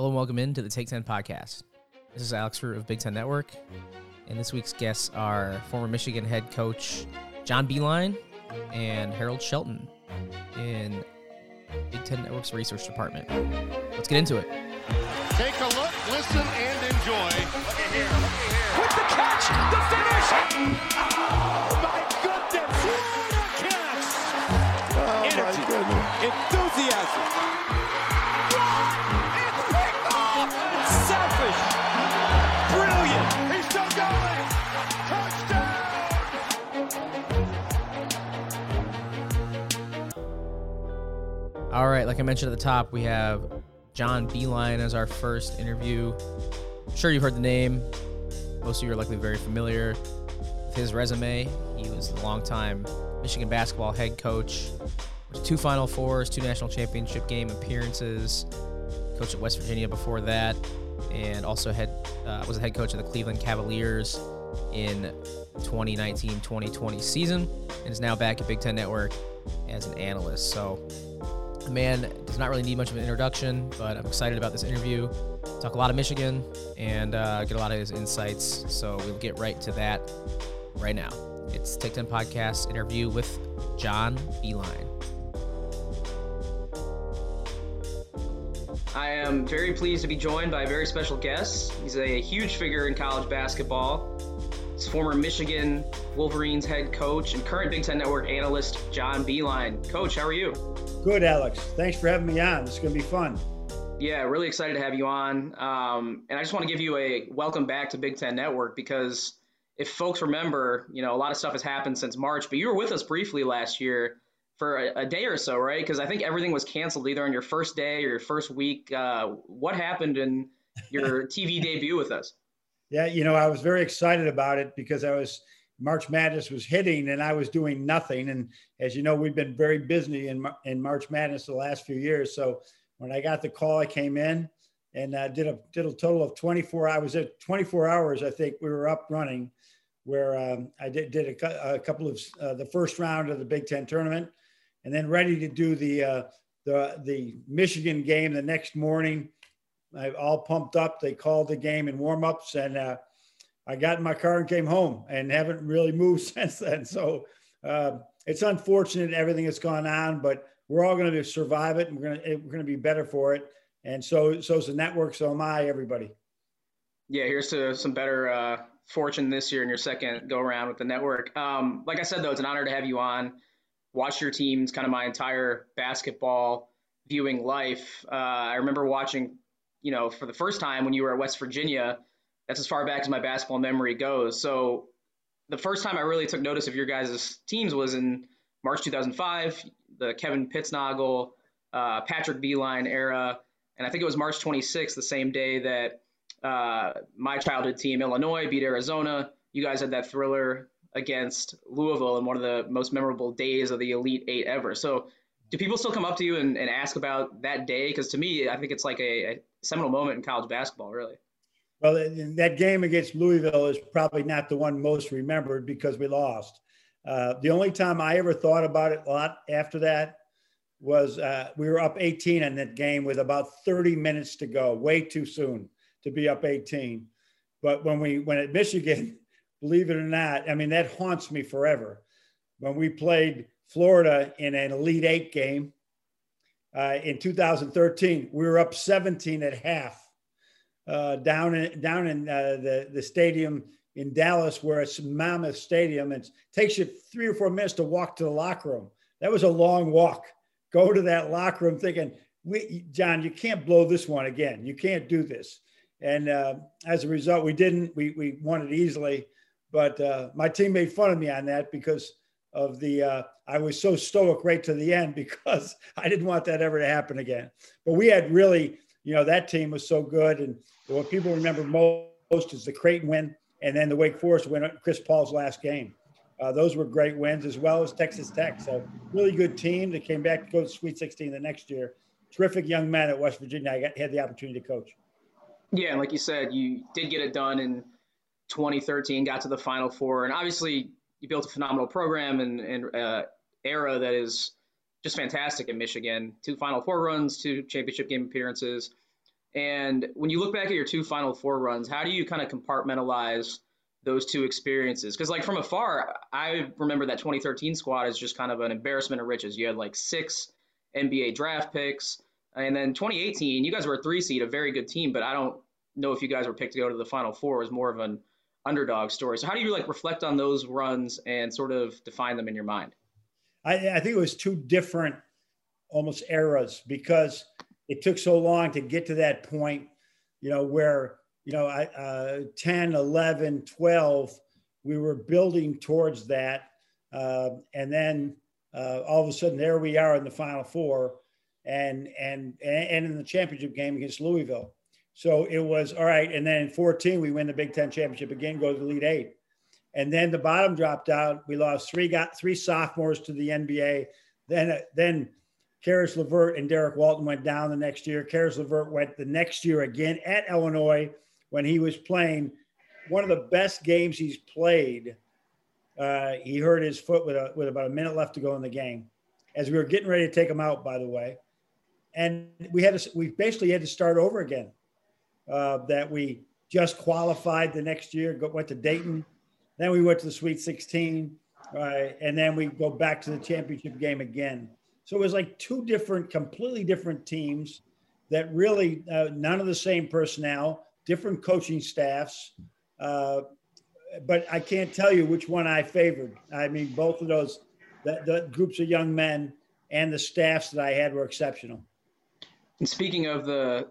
Hello and welcome into the Take 10 podcast. This is Alex Root of Big Ten Network, and this week's guests are former Michigan head coach John Beilein and Harold Shelton in Big Ten Network's research department. Let's get into it. Take a look, listen, and enjoy. Look at here, look at here. With the catch, the finish. Oh, my goodness. What a catch. Oh, Energy, my goodness. enthusiasm. All right, like I mentioned at the top, we have John Beilein as our first interview. I'm sure you've heard the name. Most of you are likely very familiar with his resume. He was the longtime Michigan basketball head coach, two Final Fours, two national championship game appearances. Coached at West Virginia before that, and also head uh, was a head coach of the Cleveland Cavaliers in 2019-2020 season, and is now back at Big Ten Network as an analyst. So the man does not really need much of an introduction, but I'm excited about this interview. Talk a lot of Michigan and uh, get a lot of his insights. So we'll get right to that right now. It's Take 10 Podcast interview with John Beilein. I am very pleased to be joined by a very special guest. He's a huge figure in college basketball. He's former Michigan Wolverines head coach and current Big Ten Network analyst, John Beilein. Coach, how are you? Good, Alex. Thanks for having me on. It's going to be fun. Yeah, really excited to have you on. Um, and I just want to give you a welcome back to Big Ten Network because if folks remember, you know, a lot of stuff has happened since March, but you were with us briefly last year for a, a day or so, right? Because I think everything was canceled either on your first day or your first week. Uh, what happened in your TV debut with us? Yeah, you know, I was very excited about it because I was March Madness was hitting and I was doing nothing. And as you know, we've been very busy in in March Madness the last few years. So when I got the call, I came in and uh, did a did a total of 24. I was at 24 hours. I think we were up running, where um, I did did a, a couple of uh, the first round of the Big Ten tournament, and then ready to do the uh, the the Michigan game the next morning. I all pumped up. They called the game in warmups, and uh, I got in my car and came home, and haven't really moved since then. So uh, it's unfortunate everything that's gone on, but we're all going to survive it, and we're going to we're going to be better for it. And so so is the network. So am I. Everybody. Yeah, here's to some better uh, fortune this year in your second go around with the network. Um, like I said, though, it's an honor to have you on. Watch your teams, kind of my entire basketball viewing life. Uh, I remember watching, you know, for the first time when you were at West Virginia. That's as far back as my basketball memory goes. So the first time I really took notice of your guys' teams was in March 2005, the Kevin Pittsnogle, uh, Patrick Beilein era. And I think it was March 26th, the same day that uh, my childhood team, Illinois, beat Arizona. You guys had that thriller against Louisville in one of the most memorable days of the Elite Eight ever. So, do people still come up to you and, and ask about that day? Because to me, I think it's like a, a, seminal moment in college basketball, really. Well, that game against Louisville is probably not the one most remembered because we lost. Uh, the only time I ever thought about it a lot after that was uh, we were up 18 in that game with about 30 minutes to go, way too soon to be up 18. But when we went at Michigan, believe it or not, I mean, that haunts me forever. When we played Florida in an Elite Eight game uh, in 2013, we were up 17 at half uh, down in, down in uh, the, the stadium in Dallas, where it's mammoth stadium. It takes you three or four minutes to walk to the locker room. That was a long walk. Go to that locker room thinking, we, John, you can't blow this one again. You can't do this. And uh, as a result, we didn't. We, we won it easily. But uh, my team made fun of me on that because of the, uh, I was so stoic right to the end because I didn't want that ever to happen again. But we had really, you know, that team was so good. And what people remember most is the Creighton win and then the Wake Forest win, Chris Paul's last game. Uh, those were great wins as well as Texas Tech. So really good team that came back to go to Sweet 16 the next year. Terrific young man at West Virginia. I got, had the opportunity to coach. Yeah, and like you said, you did get it done in 2013, got to the Final Four, and obviously you built a phenomenal program and, and uh, era that is just fantastic in Michigan. Two Final Four runs, two championship game appearances. And when you look back at your two Final Four runs, how do you kind of compartmentalize those two experiences? Because, like, from afar, I remember that 2013 squad is just kind of an embarrassment of riches. You had like six NBA draft picks. And then 2018, you guys were a three seed, a very good team, but I don't know if you guys were picked to go to the Final Four. It was more of an underdog story. So, how do you like reflect on those runs and sort of define them in your mind? I, I think it was two different almost eras because it took so long to get to that point, you know, where, you know, I, uh, 10, 11, 12, we were building towards that. Uh, and then uh, all of a sudden, there we are in the Final Four and, and, and in the championship game against Louisville. So it was all right. And then in 14, we win the Big Ten championship again, go to the Elite Eight. And then the bottom dropped out. We lost three, got three sophomores to the NBA. Then, then Caris LeVert and Derrick Walton went down the next year. Caris LeVert went the next year again at Illinois when he was playing one of the best games he's played. Uh, he hurt his foot with, a, with about a minute left to go in the game as we were getting ready to take him out, by the way. And we had to, we basically had to start over again. Uh, that we just qualified the next year, go, went to Dayton. Then we went to the Sweet 16, right? And then we go back to the championship game again. So it was like two different, completely different teams that really uh, none of the same personnel, different coaching staffs. Uh, but I can't tell you which one I favored. I mean, both of those, the, the groups of young men and the staffs that I had were exceptional. And speaking of the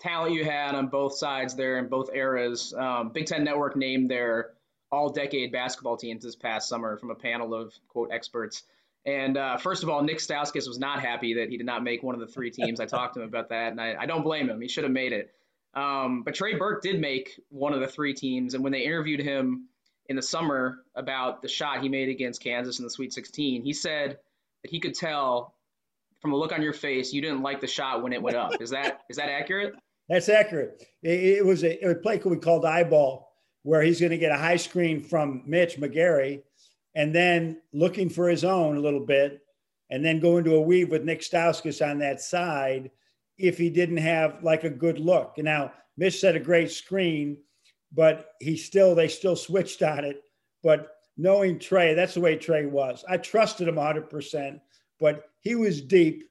talent you had on both sides there in both eras, um, Big Ten Network named their all decade basketball teams this past summer from a panel of quote experts. And uh, first of all, Nick Stauskas was not happy that he did not make one of the three teams. I talked to him about that, and I, I don't blame him. He should have made it. Um, but Trey Burke did make one of the three teams, and when they interviewed him in the summer about the shot he made against Kansas in the Sweet 16, he said that he could tell from a look on your face you didn't like the shot when it went up. Is that is that accurate? That's accurate. It, it was a, a play we called eyeball, where he's going to get a high screen from Mitch McGary and then looking for his own a little bit, and then go into a weave with Nick Stauskas on that side if he didn't have like a good look. And now Mitch set a great screen, but he still they still switched on it. But knowing Trey, that's the way Trey was. I trusted him 100%, but he was deep.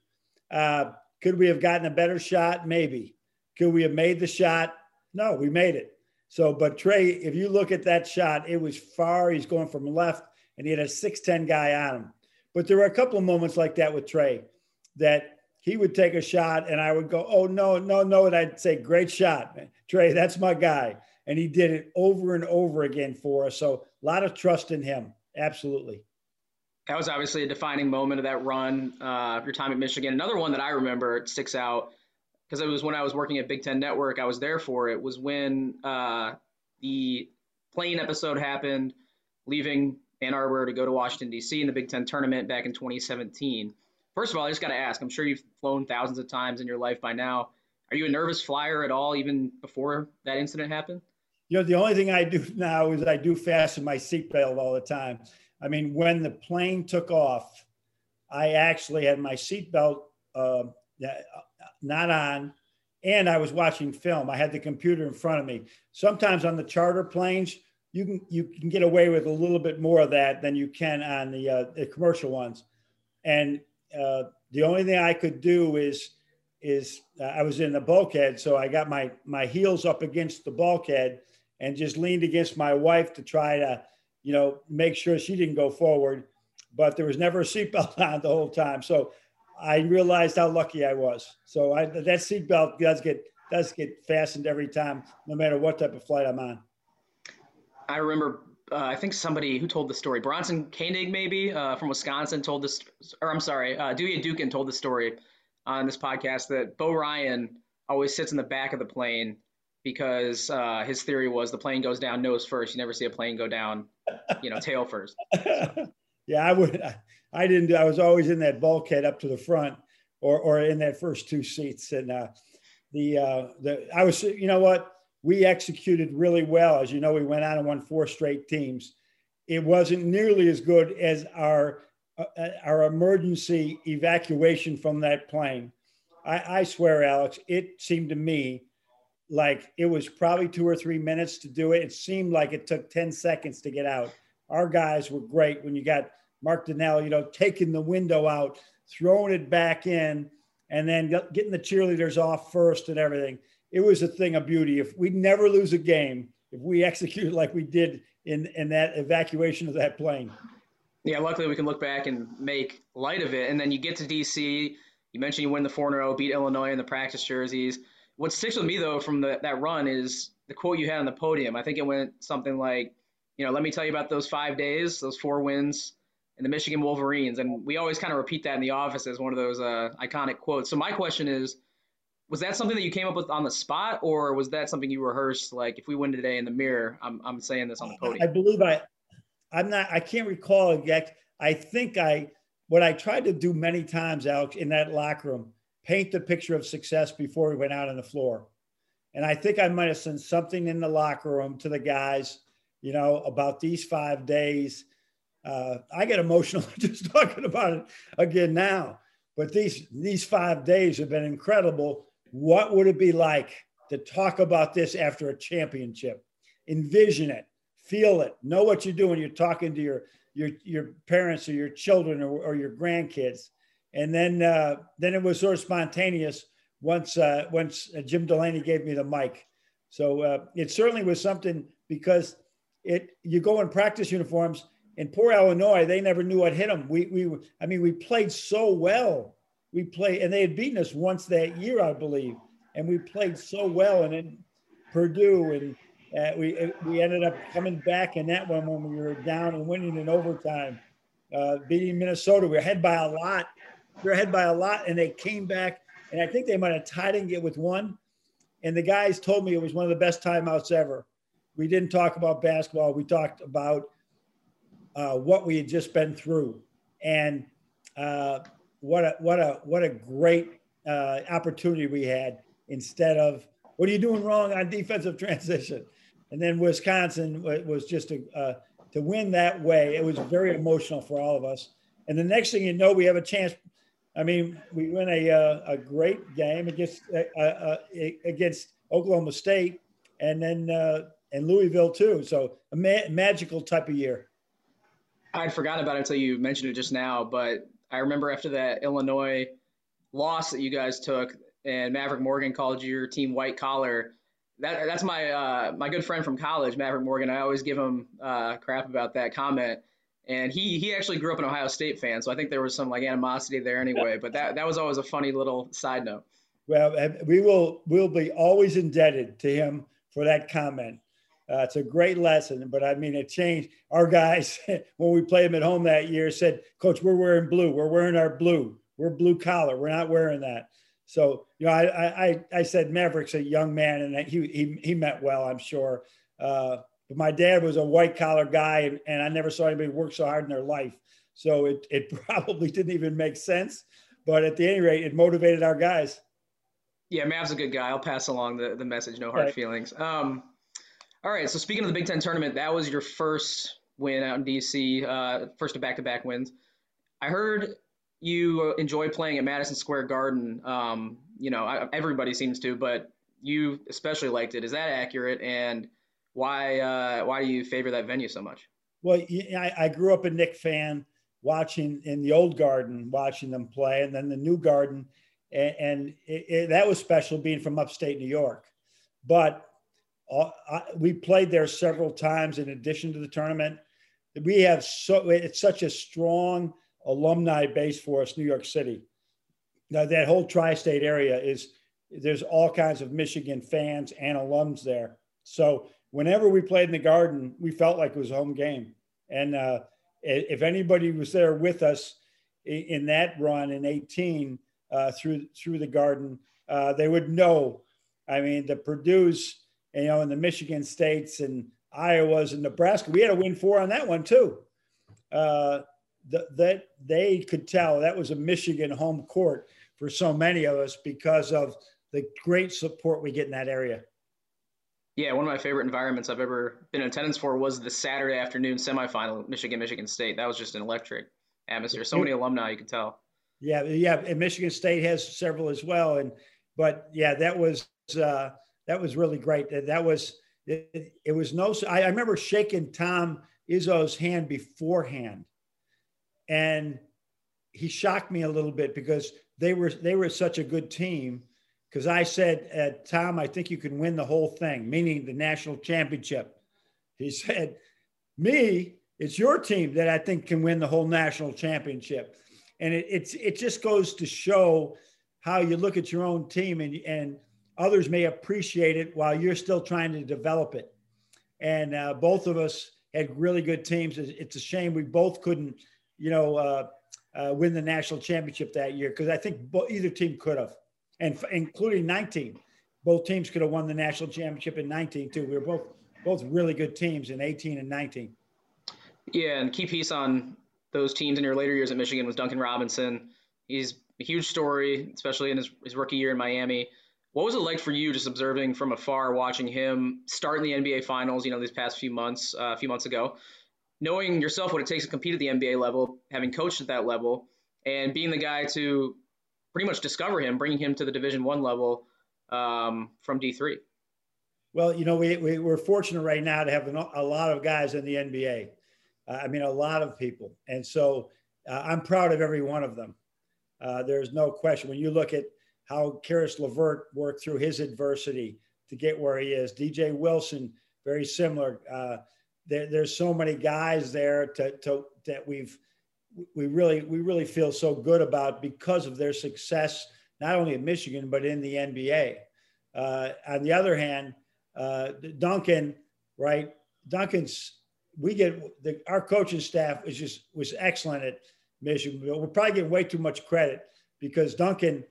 Uh, could we have gotten a better shot? Maybe. Could we have made the shot? No, we made it. So, but Trey, if you look at that shot, it was far. He's going from left and he had a 6'10 guy on him. But there were a couple of moments like that with Trey that he would take a shot and I would go, oh, no, no, no. And I'd say, great shot, man. Trey, that's my guy. And he did it over and over again for us. So a lot of trust in him. Absolutely. That was obviously a defining moment of that run, uh, your time at Michigan. Another one that I remember sticks out because it was when I was working at Big Ten Network. I was there for it. Was when uh, the plane episode happened, leaving Ann Arbor to go to Washington, D.C. in the Big Ten tournament back in 2017. First of all, I just got to ask I'm sure you've flown thousands of times in your life by now. Are you a nervous flyer at all, even before that incident happened? You know, the only thing I do now is I do fasten my seatbelt all the time. I mean, when the plane took off, I actually had my seatbelt uh, not on, and I was watching film. I had the computer in front of me. Sometimes on the charter planes, you can you can get away with a little bit more of that than you can on the, uh, the commercial ones. And uh, the only thing I could do is is uh, I was in the bulkhead, so I got my my heels up against the bulkhead and just leaned against my wife to try to, you know, make sure she didn't go forward. But there was never a seatbelt on the whole time, so I realized how lucky I was. So I, that seatbelt does get does get fastened every time, no matter what type of flight I'm on. I remember, uh, I think somebody who told the story, Bronson Koenig, maybe uh, from Wisconsin, told this, or I'm sorry, uh, Duje Dukan told the story on this podcast that Bo Ryan always sits in the back of the plane because uh, his theory was the plane goes down nose first. You never see a plane go down, you know, tail first. yeah, I would. I didn't. I was always in that bulkhead up to the front, or or in that first two seats. And uh, the uh, the I was. You know what? We executed really well. As you know, we went out and won four straight teams. It wasn't nearly as good as our uh, our emergency evacuation from that plane. I, I swear, Alex, it seemed to me like it was probably two or three minutes to do it. It seemed like it took 10 seconds to get out. Our guys were great when you got Mark Donnal, you know, taking the window out, throwing it back in, and then getting the cheerleaders off first and everything. It was a thing of beauty. If we never lose a game, if we execute like we did in, in that evacuation of that plane. Yeah, luckily we can look back and make light of it. And then you get to DC. You mentioned you win the 4 0, beat Illinois in the practice jerseys. What sticks with me, though, from the, that run is the quote you had on the podium. I think it went something like, you know, let me tell you about those five days, those four wins, and the Michigan Wolverines. And we always kind of repeat that in the office as one of those uh, iconic quotes. So my question is, was that something that you came up with on the spot, or was that something you rehearsed? Like, if we win today in the mirror, I'm, I'm saying this on the podium. I believe I, I'm not. I can't recall exact. I think I what I tried to do many times, Alex, in that locker room, paint the picture of success before we went out on the floor. And I think I might have sent something in the locker room to the guys, you know, about these five days. Uh, I get emotional just talking about it again now. But these these five days have been incredible. What would it be like to talk about this after a championship? Envision it feel it, know what you're doing. You're talking to your your your parents or your children or, or your grandkids, and then uh, then it was sort of spontaneous once uh, once uh, Jim Delaney gave me the mic. So uh, it certainly was something because it you go in practice uniforms in poor Illinois, they never knew what hit them. We we I mean we played so well. We played and they had beaten us once that year, I believe, and we played so well. And then Purdue and uh, we we ended up coming back in that one when we were down and winning in overtime, uh, beating Minnesota. We were ahead by a lot. We were ahead by a lot, and they came back, and I think they might have tied it with one. And the guys told me it was one of the best timeouts ever. We didn't talk about basketball. We talked about uh, what we had just been through, and uh, what a what a what a great uh, opportunity we had instead of what are you doing wrong on defensive transition? and then Wisconsin was just a, uh, to win that way. It was very emotional for all of us. And the next thing you know, we have a chance. I mean, we win a uh, a great game against uh, uh, against Oklahoma State, and then uh, and Louisville too. So a ma- magical type of year. I'd forgotten about it until you mentioned it just now, but I remember after that Illinois loss that you guys took, and Maverick Morgan called your team white collar that that's my uh, my good friend from college, Maverick Morgan. I always give him uh, crap about that comment, and he he actually grew up an Ohio State fan, so I think there was some like animosity there anyway. But that that was always a funny little side note. Well, we will we'll be always indebted to him for that comment. Uh, it's a great lesson, but I mean, it changed. Our guys, when we played them at home that year, said, "Coach, we're wearing blue. We're wearing our blue. We're blue collar. We're not wearing that." So, you know, I, I, I said Maverick's a young man and he, he, he meant well, I'm sure. Uh, but my dad was a white collar guy and, and I never saw anybody work so hard in their life. So it, it probably didn't even make sense. But at the any rate, it motivated our guys. Yeah, Mav's a good guy. I'll pass along the, the message. No hard right. feelings. Um, all right. So speaking of the Big Ten tournament, that was your first win out in DC, uh, first of back-to-back wins. I heard you enjoy playing at Madison Square Garden. Um, you know, I, everybody seems to, but you especially liked it. Is that accurate? And why uh, why do you favor that venue so much? Well, I, I grew up a Knick fan, watching in the old Garden, watching them play, and then the new Garden, and, and it, it, that was special being from upstate New York. But uh, I, we played there several times in addition to the tournament. We have so it's such a strong alumni base for us, New York City. Now, that whole tri state area is there's all kinds of Michigan fans and alums there. So, whenever we played in the garden, we felt like it was a home game. And uh, if anybody was there with us in that run in 18 uh, through through the garden, uh, they would know. I mean, the Purdue's, you know, in the Michigan states and Iowas and Nebraska, we had a win four on that one too. Uh, that they could tell that was a Michigan home court for so many of us because of the great support we get in that area. Yeah, one of my favorite environments I've ever been in attendance for was the Saturday afternoon semifinal, Michigan Michigan State. That was just an electric atmosphere. So many alumni, you could tell. Yeah, yeah, and Michigan State has several as well. And but yeah, that was uh, that was really great. That that was it, it was no. I, I remember shaking Tom Izzo's hand beforehand, and he shocked me a little bit because they were they were such a good team. Because I said, uh, Tom, I think you can win the whole thing, meaning the national championship. He said, Me, it's your team that I think can win the whole national championship. And it, it's it just goes to show how you look at your own team and and others may appreciate it while you're still trying to develop it. And uh, both of us had really good teams. It's a shame we both couldn't, you know, uh, uh, win the national championship that year because I think bo- either team could have, and f- including 19, both teams could have won the national championship in 19 too. We were both both really good teams in 18 and 19. Yeah, and key piece on those teams in your later years at Michigan was Duncan Robinson. He's a huge story, especially in his, his rookie year in Miami. What was it like for you just observing from afar, watching him start in the NBA Finals? You know, these past few months, uh, a few months ago, knowing yourself what it takes to compete at the NBA level, having coached at that level, and being the guy to pretty much discover him, bringing him to the Division One level um, from D three. Well, you know, we, we are fortunate right now to have a lot of guys in the NBA. Uh, I mean, a lot of people, and so uh, I'm proud of every one of them. Uh, there's no question when you look at how Caris LeVert worked through his adversity to get where he is. DJ Wilson, very similar. Uh, there, there's so many guys there to, to, that we've we really we really feel so good about because of their success not only in Michigan but in the NBA. Uh, on the other hand, uh, Duncan, right? Duncan's we get the, our coaching staff was just was excellent at Michigan. We're probably getting way too much credit because Duncan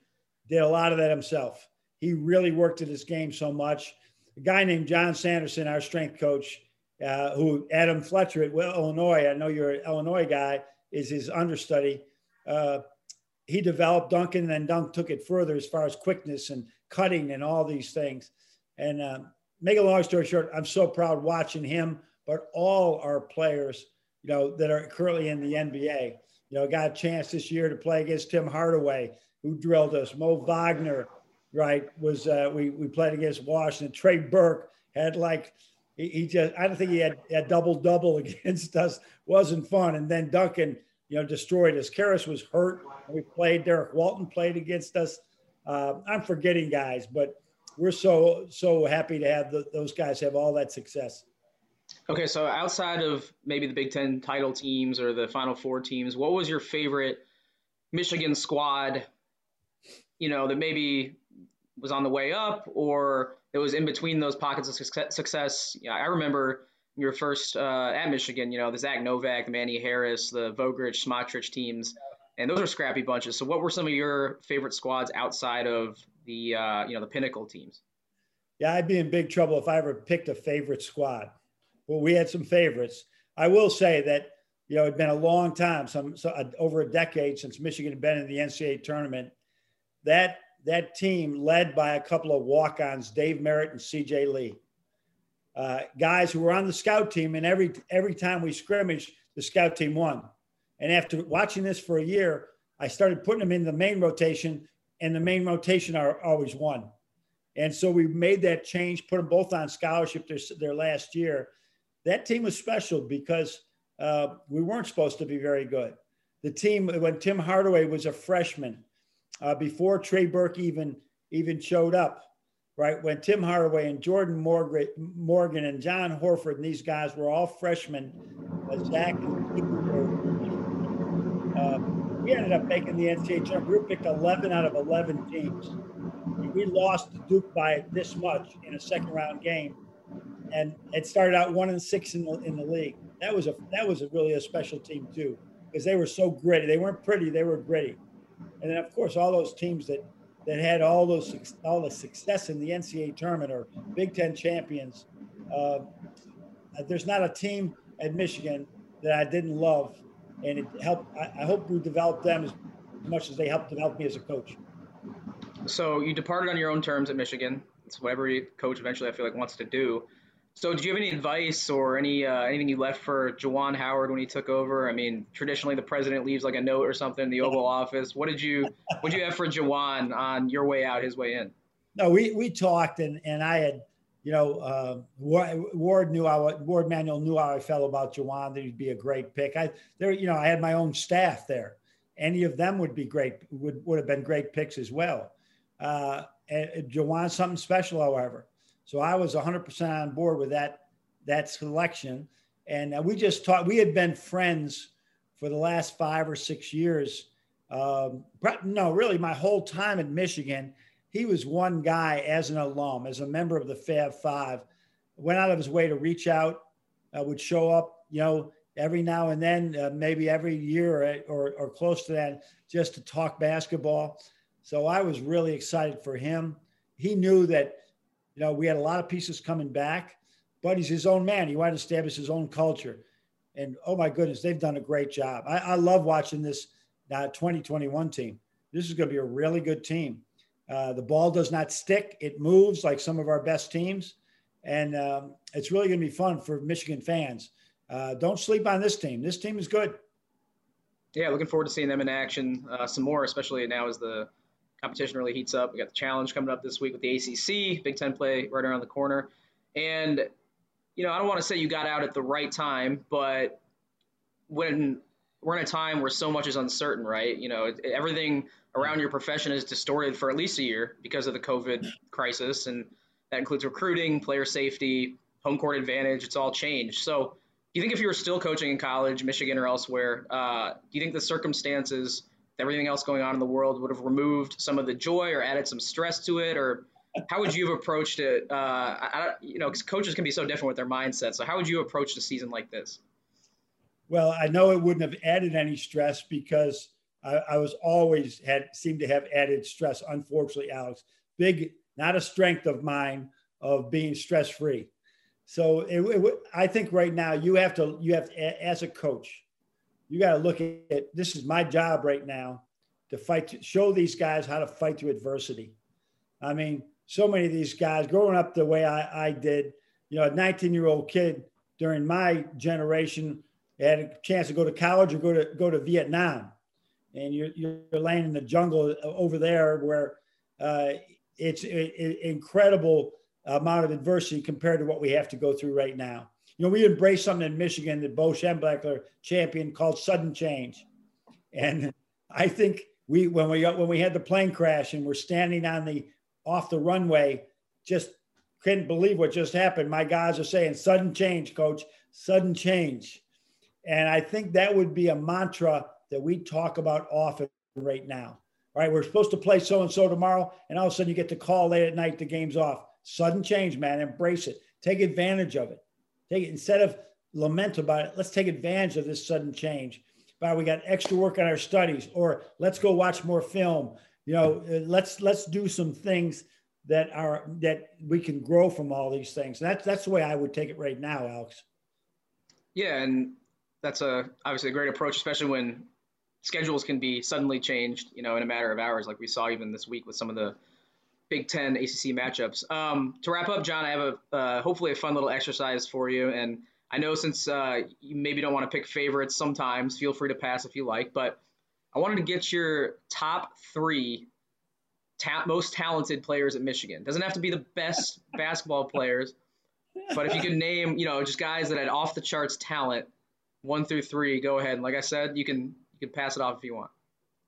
did a lot of that himself. He really worked at his game so much. A guy named John Sanderson, our strength coach, uh, who Adam Fletcher at Illinois, I know you're an Illinois guy, is his understudy. Uh, he developed Duncan, and then Dunk took it further as far as quickness and cutting and all these things. And uh, make a long story short, I'm so proud watching him, but all our players, you know, that are currently in the NBA. You know, got a chance this year to play against Tim Hardaway, who drilled us. Mo Wagner, right, was uh, we we played against Washington. Trey Burke had like he, he just I don't think he had a double double against us. wasn't fun. And then Duncan, you know, destroyed us. Caris was hurt. We played. Derrick Walton played against us. Uh, I'm forgetting guys, but we're so so happy to have the, those guys have all that success. Okay, so outside of maybe the Big Ten title teams or the Final Four teams, what was your favorite Michigan squad? You know that maybe was on the way up or it was in between those pockets of success. Yeah, I remember your first uh, at Michigan. You know the Zach Novak, the Manny Harris, the Vogrich, Smotrycz teams, and those are scrappy bunches. So, what were some of your favorite squads outside of the uh, you know the pinnacle teams? Yeah, I'd be in big trouble if I ever picked a favorite squad. Well, we had some favorites. I will say that you know it'd been a long time, some so, uh, over a decade since Michigan had been in the NCAA tournament. That that team led by a couple of walk-ons, Dave Merritt and C.J. Lee, uh, guys who were on the scout team, and every every time we scrimmaged, the scout team won. And after watching this for a year, I started putting them in the main rotation, and the main rotation are always won. And so we made that change, put them both on scholarship their, their last year. That team was special because uh, we weren't supposed to be very good. The team, when Tim Hardaway was a freshman, uh, before Trey Burke even even showed up, right? When Tim Hardaway and Jordan Morgan and Jon Horford and these guys were all freshmen, uh, Zach uh, we ended up making the NCAA tournament. We were picked 11 out of 11 teams. We lost to Duke by this much in a second round game, and it started out one and six in the in the league. That was a that was a really a special team too, because they were so gritty. They weren't pretty, they were gritty. And then, of course, all those teams that that had all those all the success in the NCAA tournament or Big Ten champions. Uh, there's not a team at Michigan that I didn't love, and it helped. I, I hope we developed them as much as they helped develop me as a coach. So you departed on your own terms at Michigan. It's what every coach eventually I feel like wants to do. So, do you have any advice or any uh, anything you left for Juwan Howard when he took over? I mean, traditionally the president leaves like a note or something in the Oval Office. What did you what did you have for Juwan on your way out, his way in? No, we we talked, and and I had, you know, uh, Ward knew how Ward Manuel knew how I felt about Juwan that he'd be a great pick. I there, you know, I had my own staff there. Any of them would be great would would have been great picks as well. Uh, and something special, however. So I was 100% on board with that that selection, and uh, we just talked. We had been friends for the last five or six years. Um, no, really, my whole time in Michigan, he was one guy as an alum, as a member of the Fab Five, went out of his way to reach out, uh, would show up, you know, every now and then, uh, maybe every year or, or close to that, just to talk basketball. So I was really excited for him. He knew that you know, we had a lot of pieces coming back, but he's his own man. He wanted to establish his own culture. And oh my goodness, they've done a great job. I, I love watching this uh, 2021 team. This is going to be a really good team. Uh, the ball does not stick, it moves like some of our best teams. And um, it's really going to be fun for Michigan fans. Uh, don't sleep on this team. This team is good. Yeah, looking forward to seeing them in action uh, some more, especially now as the competition really heats up. We got the challenge coming up this week with the ACC, Big Ten play right around the corner. And, you know, I don't want to say you got out at the right time, but when we're in a time where so much is uncertain, right? You know, everything around your profession is distorted for at least a year because of the COVID crisis. And that includes recruiting, player safety, home court advantage. It's all changed. So, do you think if you were still coaching in college, Michigan or elsewhere, uh, do you think the circumstances everything else going on in the world would have removed some of the joy or added some stress to it? Or how would you have approached it uh, I, you know because coaches can be so different with their mindset. So how would you approach a season like this? Well i know it wouldn't have added any stress because I, I was always had seemed to have added stress unfortunately alex. Big not a strength of mine of being stress free so it, it, i think right now you have to you have to, as a coach you got to look at this is my job right now to fight to show these guys how to fight through adversity. I mean, so many of these guys growing up the way I, I did, you know, a 19 year old kid during my generation had a chance to go to college or go to go to Vietnam, and you're you're laying in the jungle over there where uh, it's an incredible amount of adversity compared to what we have to go through right now. You know, we embraced something in Michigan that Bo Schembechler champion called sudden change. And I think we when we when we had the plane crash and we're standing on the off the runway, just couldn't believe what just happened. My guys are saying sudden change, coach, sudden change. And I think that would be a mantra that we talk about often right now. All right, we're supposed to play so and so tomorrow, and all of a sudden you get the call late at night, the game's off. Sudden change, man. Embrace it. Take advantage of it. Take it instead of lament about it. Let's take advantage of this sudden change. But we got extra work on our studies, or let's go watch more film. You know, uh, let's let's do some things that are that we can grow from all these things. That's that's the way I would take it right now, Alex. Yeah, and that's a obviously a great approach, especially when schedules can be suddenly changed. You know, in a matter of hours, like we saw even this week with some of the Big Ten ACC matchups. Um, to wrap up, John, I have a uh, hopefully a fun little exercise for you, and I know since uh, you maybe don't want to pick favorites sometimes, feel free to pass if you like, but I wanted to get your top three ta- most talented players at Michigan. Doesn't have to be the best basketball players, but if you could name, you know, just guys that had off the charts talent, one through three, go ahead. And like I said, you can you can pass it off if you want.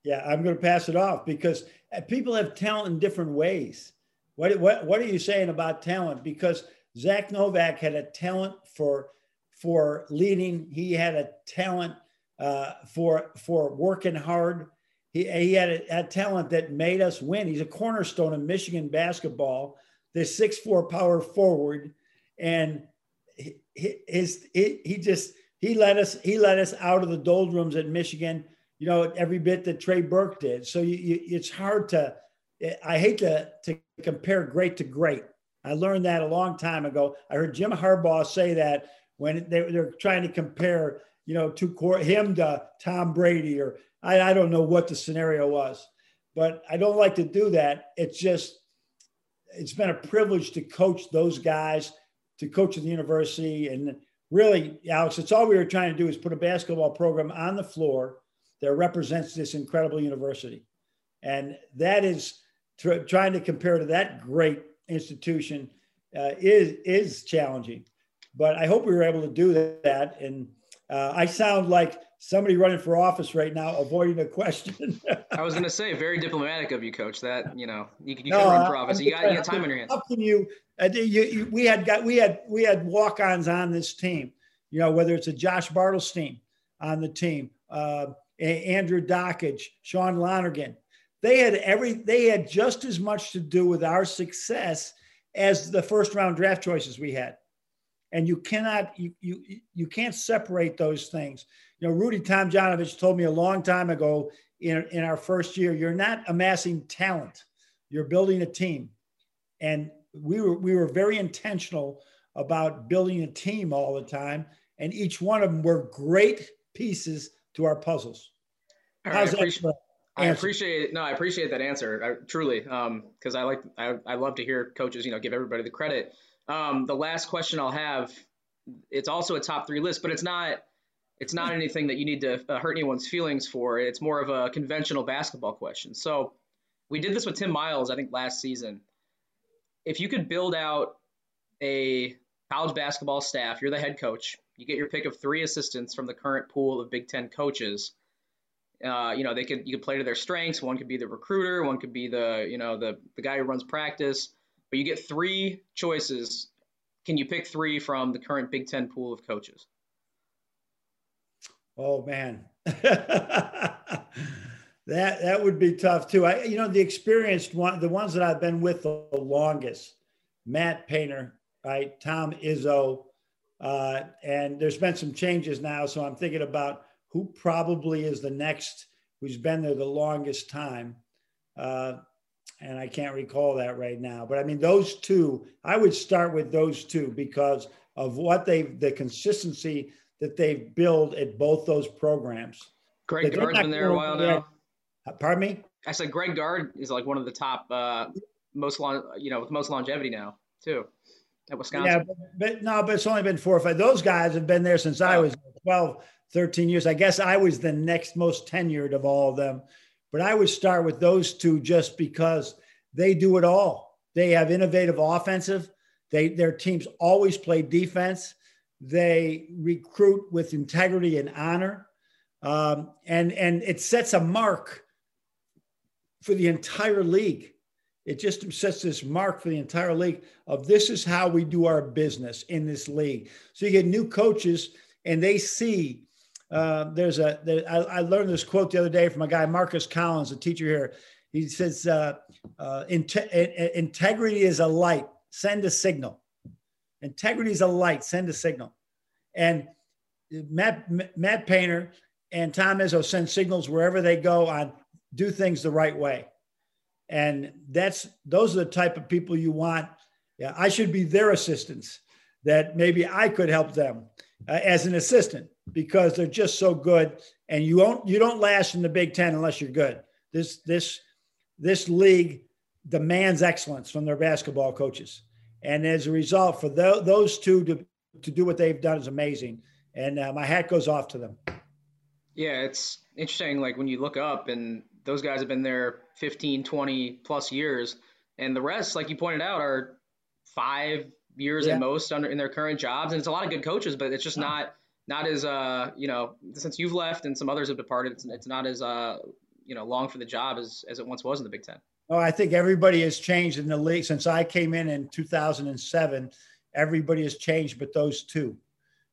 Yeah, I'm going to pass it off because uh, people have talent in different ways. What, what, what are you saying about talent? Because Zach Novak had a talent for, for leading. He had a talent uh, for, for working hard. He, he had a, a, talent that made us win. He's a cornerstone of Michigan basketball, the six four power forward. And he, his, he, he just, he let us, he let us out of the doldrums at Michigan you know, every bit that Trey Burke did. So you, you, it's hard to, I hate to, to compare great to great. I learned that a long time ago. I heard Jim Harbaugh say that when they, they're trying to compare, you know, to him to Tom Brady, or I, I don't know what the scenario was, but I don't like to do that. It's just, it's been a privilege to coach those guys to coach at the university. And really, Alex, it's all we were trying to do is put a basketball program on the floor that represents this incredible university. And that is tr- trying to compare to that great institution uh, is is challenging. But I hope we were able to do that. And uh, I sound like somebody running for office right now, avoiding a question. I was going to say, very diplomatic of you, Coach. That you know, you, you no, can run for office. You got, you got time on your hands. How can you, uh, you, you? We had got we had we had walk-ons on this team. You know, whether it's a Josh Bartelstein on the team, uh, Andrew Dakich, Sean Lonergan. They had every. They had just as much to do with our success as the first round draft choices we had and you cannot you you you can't separate those things. You know, Rudy Tomjanovich told me a long time ago in in our first year, you're not amassing talent, you're building a team, and we were we were very intentional about building a team all the time, and each one of them were great pieces to our puzzles. Right, I, appreciate, I appreciate no, I appreciate that answer. I, truly, because um, I like I, I love to hear coaches, you know, give everybody the credit. Um, the last question I'll have, it's also a top three list, but it's not it's not anything that you need to uh, hurt anyone's feelings for. It's more of a conventional basketball question. So we did this with Tim Miles, I think, last season. If you could build out a college basketball staff, you're the head coach. You get your pick of three assistants from the current pool of Big Ten coaches. Uh, you know, they could you could play to their strengths. One could be the recruiter, one could be the you know the the guy who runs practice but you get three choices. Can you pick three from the current Big Ten pool of coaches? Oh man, that that would be tough too. I, you know, the experienced one, the ones that I've been with the longest, Matt Painter, right, Tom Izzo, uh, and there's been some changes now. So I'm thinking about who probably is the next who's been there the longest time. Uh, and I can't recall that right now. But I mean, those two, I would start with those two because of what they've, the consistency that they've built at both those programs. Greg Gard's been there a while now. Uh, pardon me. I said Greg Gard is like one of the top, uh, most long, you know, with most longevity now too at Wisconsin. Yeah, but, but, no, but it's only been four or five. Those guys have been there since I was 12, 13 years. I guess I was the next most tenured of all of them. But I would start with those two just because they do it all. They have innovative offensive. They their teams always play defense. They recruit with integrity and honor, um, and and it sets a mark for the entire league. It just sets this mark for the entire league of this is how we do our business in this league. So you get new coaches, and they see uh, there's a there, I, I, learned this quote the other day from a guy Marcus Collins, a teacher here. He says, uh, uh, "Integrity is a light. Send a signal. Integrity is a light. Send a signal." And Matt Matt Painter and Tom Izzo send signals wherever they go on do things the right way, and that's those are the type of people you want. Yeah, I should be their assistants. That maybe I could help them uh, as an assistant because they're just so good. And you won't you don't last in the Big Ten unless you're good. This this this league demands excellence from their basketball coaches, and as a result, for th- those two to to do what they've done is amazing. And uh, my hat goes off to them. Yeah, it's interesting. Like when you look up, and those guys have been there 15, 20 plus years, and the rest, like you pointed out, are five years yeah. at most under in their current jobs. And it's a lot of good coaches, but it's just not not as uh you know since you've left and some others have departed, it's, it's not as uh you know long for the job as as it once was in the Big Ten. Oh, I think everybody has changed in the league since I came in in 2007. Everybody has changed, but those two.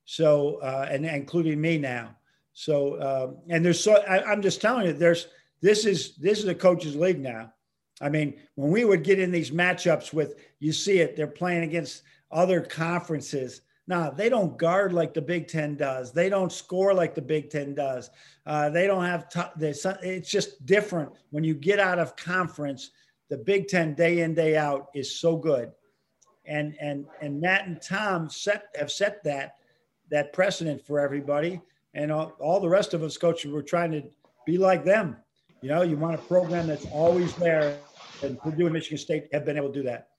So uh, and including me now. So uh, and there's so I, I'm just telling you, there's this is this is a coaches league now. I mean, when we would get in these matchups with, you see it, they're playing against other conferences. Now, they don't guard like the Big Ten does. They don't score like the Big Ten does. Uh, they don't have, t- it's just different. When you get out of conference, the Big Ten day in, day out is so good. And, and, and Matt and Tom set, have set that, that precedent for everybody. And all, all the rest of us coaches were trying to be like them. You know, you want a program that's always there and Purdue and Michigan State have been able to do that.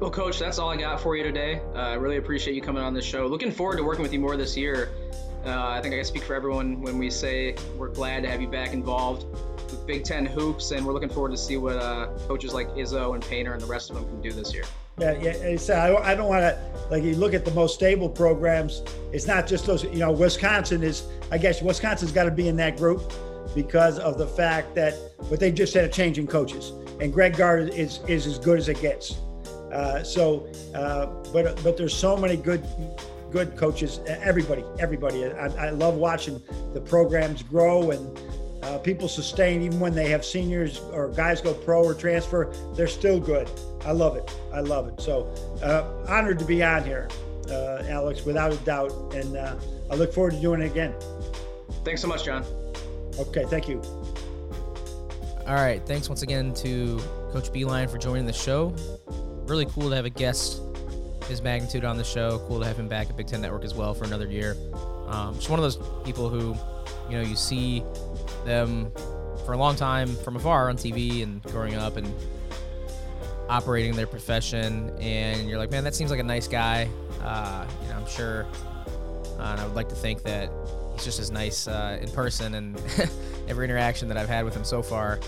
Well, Coach, that's all I got for you today. Uh, I really appreciate you coming on the show. Looking forward to working with you more this year. Uh, I think I can speak for everyone when we say we're glad to have you back involved with Big Ten hoops, and we're looking forward to see what uh, coaches like Izzo and Painter and the rest of them can do this year. Yeah, yeah. I, I don't want to like you look at the most stable programs. It's not just those. You know, Wisconsin is. I guess Wisconsin's got to be in that group because of the fact that, but they just had a change in coaches, and Greg Gard is is as good as it gets. Uh, so, uh, but but there's so many good good coaches. Everybody, everybody. I, I love watching the programs grow and uh, people sustain even when they have seniors or guys go pro or transfer. They're still good. I love it. I love it. So uh, honored to be on here, uh, Alex, without a doubt. And uh, I look forward to doing it again. Thanks so much, John. Okay, thank you. All right. Thanks once again to Coach Beilein for joining the show. Really cool to have a guest his magnitude on the show. Cool to have him back at Big Ten Network as well for another year. Um, just one of those people who, you know, you see them for a long time from afar on TV and growing up and operating their profession, and you're like, man, that seems like a nice guy. Uh, you know, I'm sure, uh, and I would like to think that he's just as nice uh, in person, and every interaction that I've had with him so far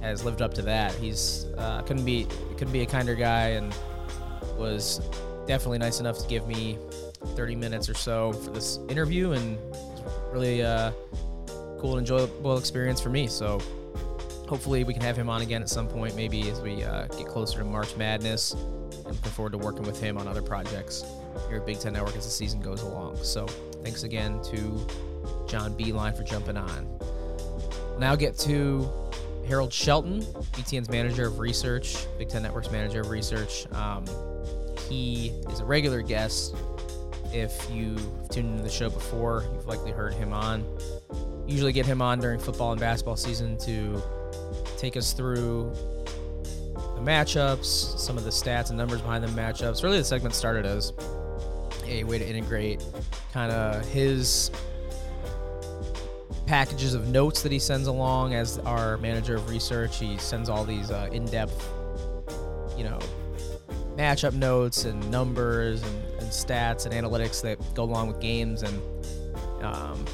has lived up to that. He's uh, couldn't be couldn't be a kinder guy, and was definitely nice enough to give me 30 minutes or so for this interview, and really uh, cool and enjoyable experience for me. So hopefully we can have him on again at some point, maybe as we uh, get closer to March Madness. Looking forward to working with him on other projects here at Big Ten Network as the season goes along. So thanks again to John Beilein for jumping on. Now get to Harold Shelton, BTN's manager of research, Big Ten Network's manager of research. Um, he is a regular guest. If you've tuned into the show before, you've likely heard him on. Usually get him on during football and basketball season to take us through the matchups, some of the stats and numbers behind the matchups. Really, the segment started as a way to integrate kind of his packages of notes that he sends along as our manager of research. He sends all these uh, in-depth, you know, matchup notes and numbers and, and, stats and analytics that go along with games. And um,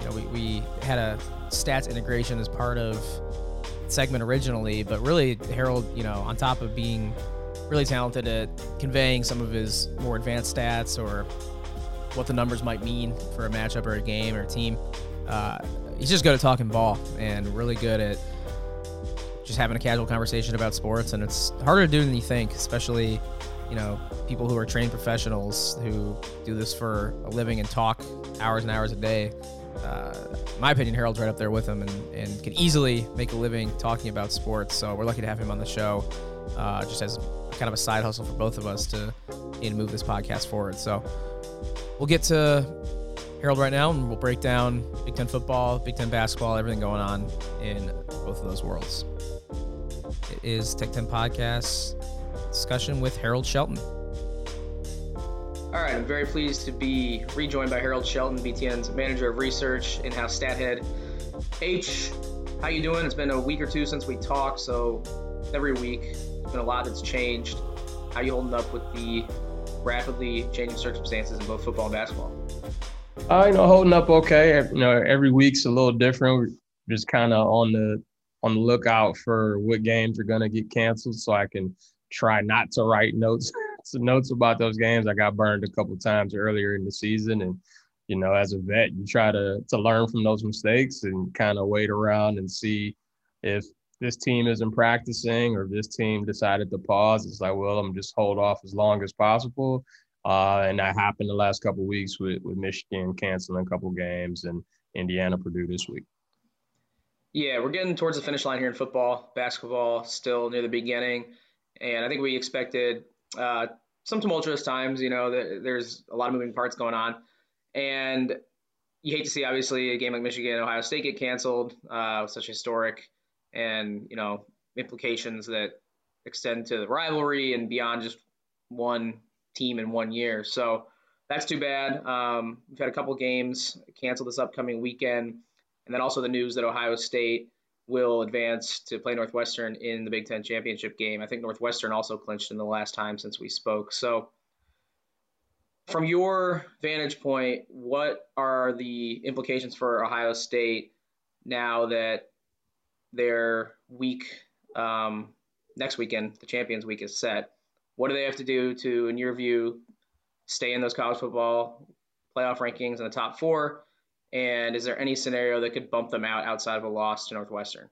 you know, we, we had a stats integration as part of segment originally, but really Harold, you know, on top of being really talented at conveying some of his more advanced stats or what the numbers might mean for a matchup or a game or a team, uh, he's just good at talking ball and really good at just having a casual conversation about sports. And it's harder to do than you think, especially, you know, people who are trained professionals who do this for a living and talk hours and hours a day. Uh, my opinion, Harold's right up there with him and, and can easily make a living talking about sports. So we're lucky to have him on the show, uh, just as kind of a side hustle for both of us to move this podcast forward. So we'll get to Harold right now, and we'll break down Big Ten football, Big Ten basketball, everything going on in both of those worlds. It is Tech 10 Podcasts discussion with Harold Shelton. All right, I'm very pleased to be rejoined by Harold Shelton, BTN's manager of research, in-house stat head. H, how you doing? It's been a week or two since we talked, so every week there's been a lot that's changed. How you holding up with the rapidly changing circumstances in both football and basketball? Uh, you know, holding up okay. You know, every week's a little different. We're just kind of on the on the lookout for what games are going to get canceled, so I can try not to write notes some notes about those games. I got burned a couple times earlier in the season, and you know, as a vet, you try to to learn from those mistakes and kind of wait around and see if this team isn't practicing or this team decided to pause. It's like, well, I'm just hold off as long as possible. Uh, and that happened the last couple weeks with with Michigan canceling a couple games and Indiana Purdue this week. Yeah, we're getting towards the finish line here in football, basketball still near the beginning, and I think we expected uh, some tumultuous times. You know, there's a lot of moving parts going on, and you hate to see obviously a game like Michigan, Ohio State get canceled, uh, such historic and you know implications that extend to the rivalry and beyond just one team in one year. So that's too bad. Um, we've had a couple games canceled this upcoming weekend, and then also the news that Ohio State will advance to play Northwestern in the Big Ten championship game. I think Northwestern also clinched in the last time since we spoke. So, from your vantage point, what are the implications for Ohio State now that their week um, next weekend, the Champions Week, is set? What do they have to do to, in your view, stay in those college football playoff rankings in the top four? And is there any scenario that could bump them out outside of a loss to Northwestern?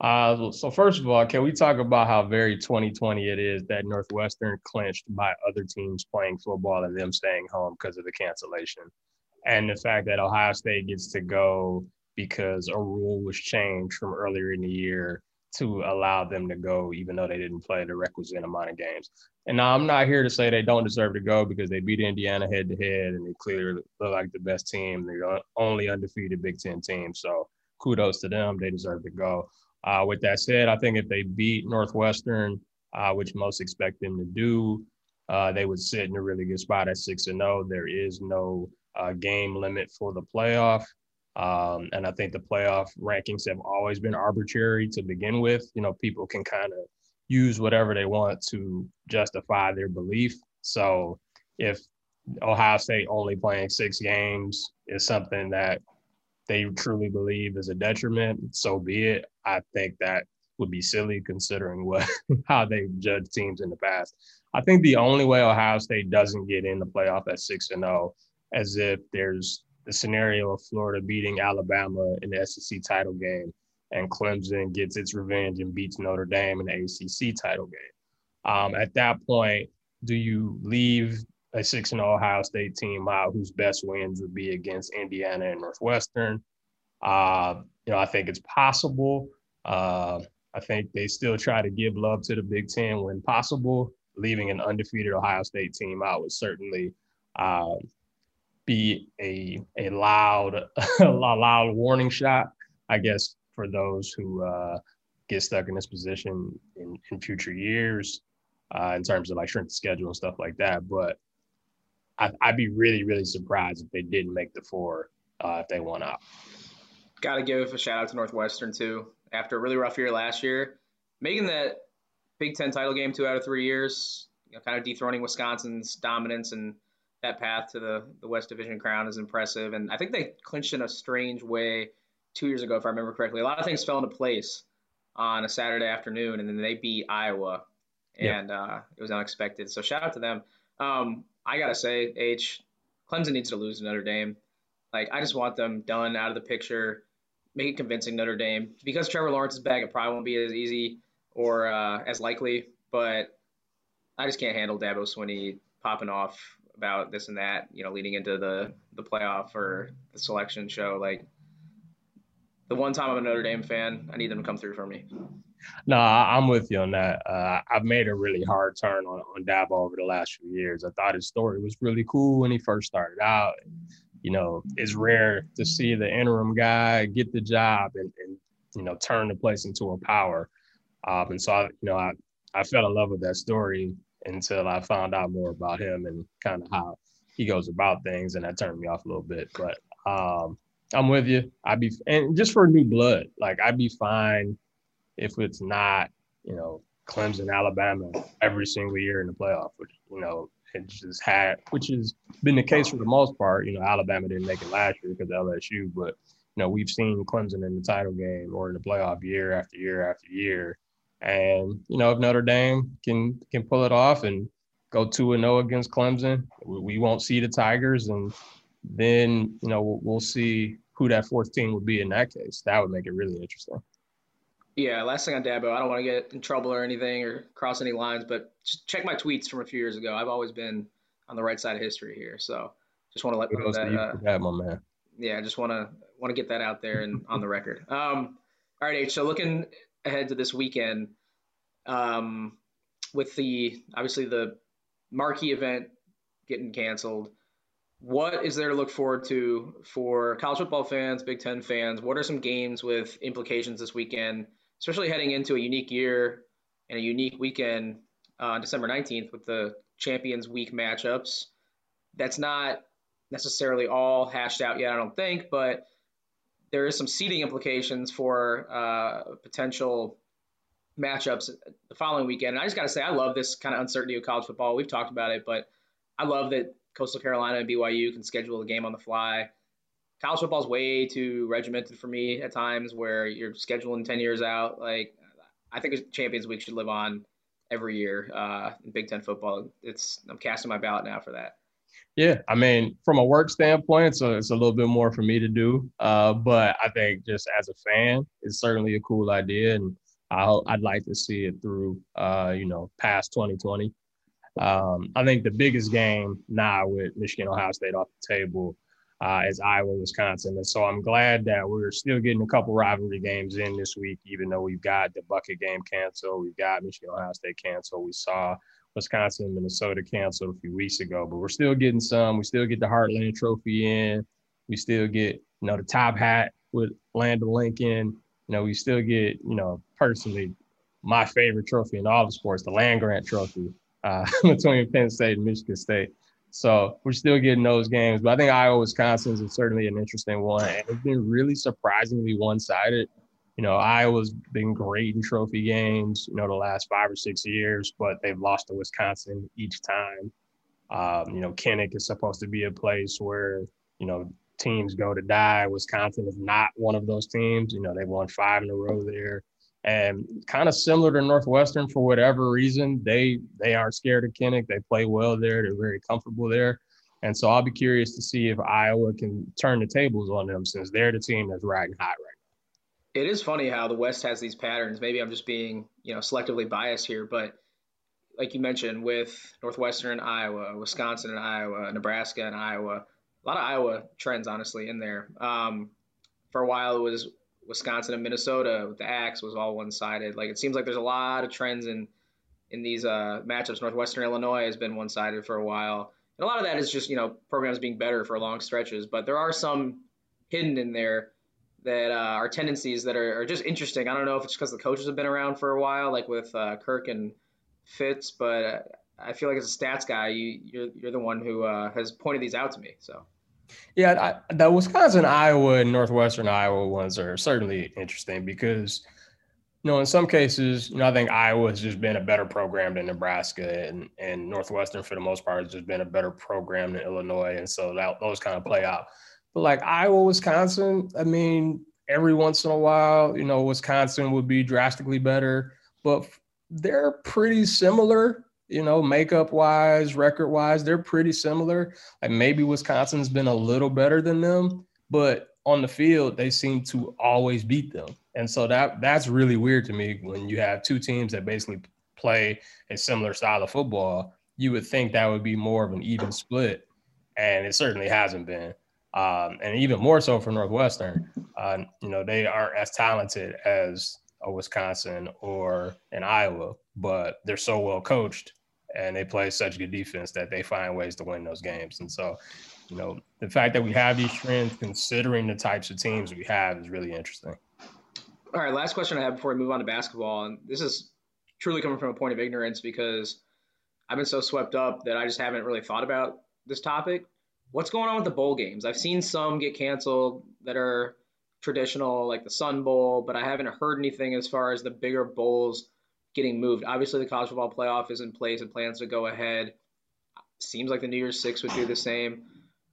Uh, so first of all, can we talk about how very 2020 it is that Northwestern clinched by other teams playing football and them staying home because of the cancellation, and the fact that Ohio State gets to go because a rule was changed from earlier in the year to allow them to go, even though they didn't play the requisite amount of games. And now I'm not here to say they don't deserve to go because they beat Indiana head to head and they clearly look like the best team. They're the only undefeated Big Ten team. So kudos to them. They deserve to go. Uh, with that said, I think if they beat Northwestern, uh, which most expect them to do, uh, they would sit in a really good spot at six and zero. Oh. There is no uh, game limit for the playoff. Um, and I think the playoff rankings have always been arbitrary to begin with. You know, people can kind of use whatever they want to justify their belief. So if Ohio State only playing six games is something that they truly believe is a detriment, so be it. I think that would be silly considering what how they judge teams in the past. I think the only way Ohio State doesn't get in the playoff at six and zero, oh, as if there's the scenario of Florida beating Alabama in the SEC title game and Clemson gets its revenge and beats Notre Dame in the ACC title game. Um, at that point, do you leave a 6 0 Ohio State team out whose best wins would be against Indiana and Northwestern? Uh, you know, I think it's possible. Uh, I think they still try to give love to the Big Ten when possible. Leaving an undefeated Ohio State team out would certainly uh, be a a loud a loud warning shot, I guess, for those who uh, get stuck in this position in, in future years, uh, in terms of like strength schedule and stuff like that. But I, would be really really surprised if they didn't make the four uh, if they won out. Got to give a shout out to Northwestern too. After a really rough year last year, making that Big Ten title game two out of three years, you know, kind of dethroning Wisconsin's dominance and that path to the, the West Division crown is impressive. And I think they clinched in a strange way two years ago, if I remember correctly. A lot of things fell into place on a Saturday afternoon, and then they beat Iowa, and yeah. uh, it was unexpected. So shout out to them. Um, I gotta say, H, Clemson needs to lose to Notre Dame. Like I just want them done out of the picture. Make it convincing Notre Dame because Trevor Lawrence is back. It probably won't be as easy or uh, as likely, but I just can't handle Dabo Swinney popping off about this and that, you know, leading into the the playoff or the selection show. Like the one time I'm a Notre Dame fan, I need them to come through for me. No, I'm with you on that. Uh, I've made a really hard turn on on Dabo over the last few years. I thought his story was really cool when he first started out. You know, it's rare to see the interim guy get the job and, and you know turn the place into a power. Um, and so, I, you know, I I fell in love with that story until I found out more about him and kind of how he goes about things, and that turned me off a little bit. But um, I'm with you. I'd be and just for new blood, like I'd be fine if it's not, you know, Clemson, Alabama every single year in the playoff, which you know it just had, which has been the case for the most part. You know, Alabama didn't make it last year because LSU, but you know we've seen Clemson in the title game or in the playoff year after year after year. And you know, if Notre Dame can can pull it off and go two and zero oh against Clemson, we won't see the Tigers, and then you know we'll, we'll see who that fourth team would be in that case. That would make it really interesting. Yeah, last thing on Dabo, I don't want to get in trouble or anything or cross any lines, but just check my tweets from a few years ago. I've always been on the right side of history here, so just want to let Kudos that. Uh, that, my man. Yeah, I just want to want to get that out there and on the record. Um, all right, H. So looking ahead to this weekend, um, with the obviously the marquee event getting canceled, what is there to look forward to for college football fans, Big Ten fans? What are some games with implications this weekend, especially heading into a unique year and a unique weekend on December 19th with the Champions Week matchups? That's not necessarily all hashed out yet, I don't think, but there is some seeding implications for uh, potential matchups the following weekend. And I just got to say, I love this kind of uncertainty of college football. We've talked about it, but I love that Coastal Carolina and BYU can schedule a game on the fly. College football is way too regimented for me at times, where you're scheduling ten years out. Like, I think Champions Week should live on every year uh, in Big Ten football. It's I'm casting my ballot now for that. Yeah, I mean, from a work standpoint, so it's a little bit more for me to do. Uh, but I think just as a fan, it's certainly a cool idea, and i would like to see it through, uh, you know, past 2020. Um, I think the biggest game now with Michigan, Ohio State off the table uh, is Iowa, Wisconsin. And so I'm glad that we're still getting a couple rivalry games in this week, even though we've got the bucket game canceled, we've got Michigan, Ohio State canceled. We saw Wisconsin, and Minnesota canceled a few weeks ago, but we're still getting some. We still get the Heartland Trophy in. We still get, you know, the top hat with Land of Lincoln. You know, we still get, you know, personally, my favorite trophy in all the sports, the Land Grant Trophy uh, between Penn State and Michigan State. So we're still getting those games, but I think Iowa, Wisconsin is certainly an interesting one. And it's been really surprisingly one-sided. You know, Iowa's been great in trophy games, you know, the last five or six years, but they've lost to Wisconsin each time. Um, you know, Kinnick is supposed to be a place where, you know, teams go to die. Wisconsin is not one of those teams. You know, they've won five in a row there. And kind of similar to Northwestern for whatever reason, they they aren't scared of Kinnick. They play well there. They're very comfortable there. And so I'll be curious to see if Iowa can turn the tables on them since they're the team that's riding hot right now. It is funny how the West has these patterns. Maybe I'm just being, you know, selectively biased here, but like you mentioned with Northwestern and Iowa, Wisconsin and Iowa, Nebraska and Iowa, a lot of Iowa trends honestly in there. Um, for a while it was Wisconsin and Minnesota with the axe was all one sided. Like it seems like there's a lot of trends in in these uh, matchups. Northwestern Illinois has been one sided for a while. And a lot of that is just, you know, programs being better for long stretches. But there are some hidden in there that uh, are tendencies that are, are, just interesting. I don't know if it's because the coaches have been around for a while, like with uh, Kirk and Fitz, but I feel like as a stats guy, you, you're, you're the one who uh, has pointed these out to me. So. Yeah, I, the Wisconsin, Iowa, and Northwestern Iowa ones are certainly interesting because, you know, in some cases, you know, I think Iowa has just been a better program than Nebraska, and and Northwestern for the most part has just been a better program than Illinois, and so that those kind of play out. But like Iowa, Wisconsin, I mean, every once in a while, you know, Wisconsin would be drastically better, but they're pretty similar you know, makeup wise, record wise, they're pretty similar. Like maybe Wisconsin's been a little better than them, but on the field, they seem to always beat them. And so that that's really weird to me when you have two teams that basically play a similar style of football. You would think that would be more of an even split, and it certainly hasn't been. Um, and even more so for Northwestern. Uh, you know, they aren't as talented as a Wisconsin or an Iowa, but they're so well coached and they play such good defense that they find ways to win those games. And so, you know, the fact that we have these trends, considering the types of teams we have, is really interesting. All right, last question I have before we move on to basketball, and this is truly coming from a point of ignorance because I've been so swept up that I just haven't really thought about this topic. What's going on with the bowl games? I've seen some get canceled that are traditional, like the Sun Bowl, but I haven't heard anything as far as the bigger bowls getting moved. Obviously, the college football playoff is in place and plans to go ahead. Seems like the New Year's Six would do the same.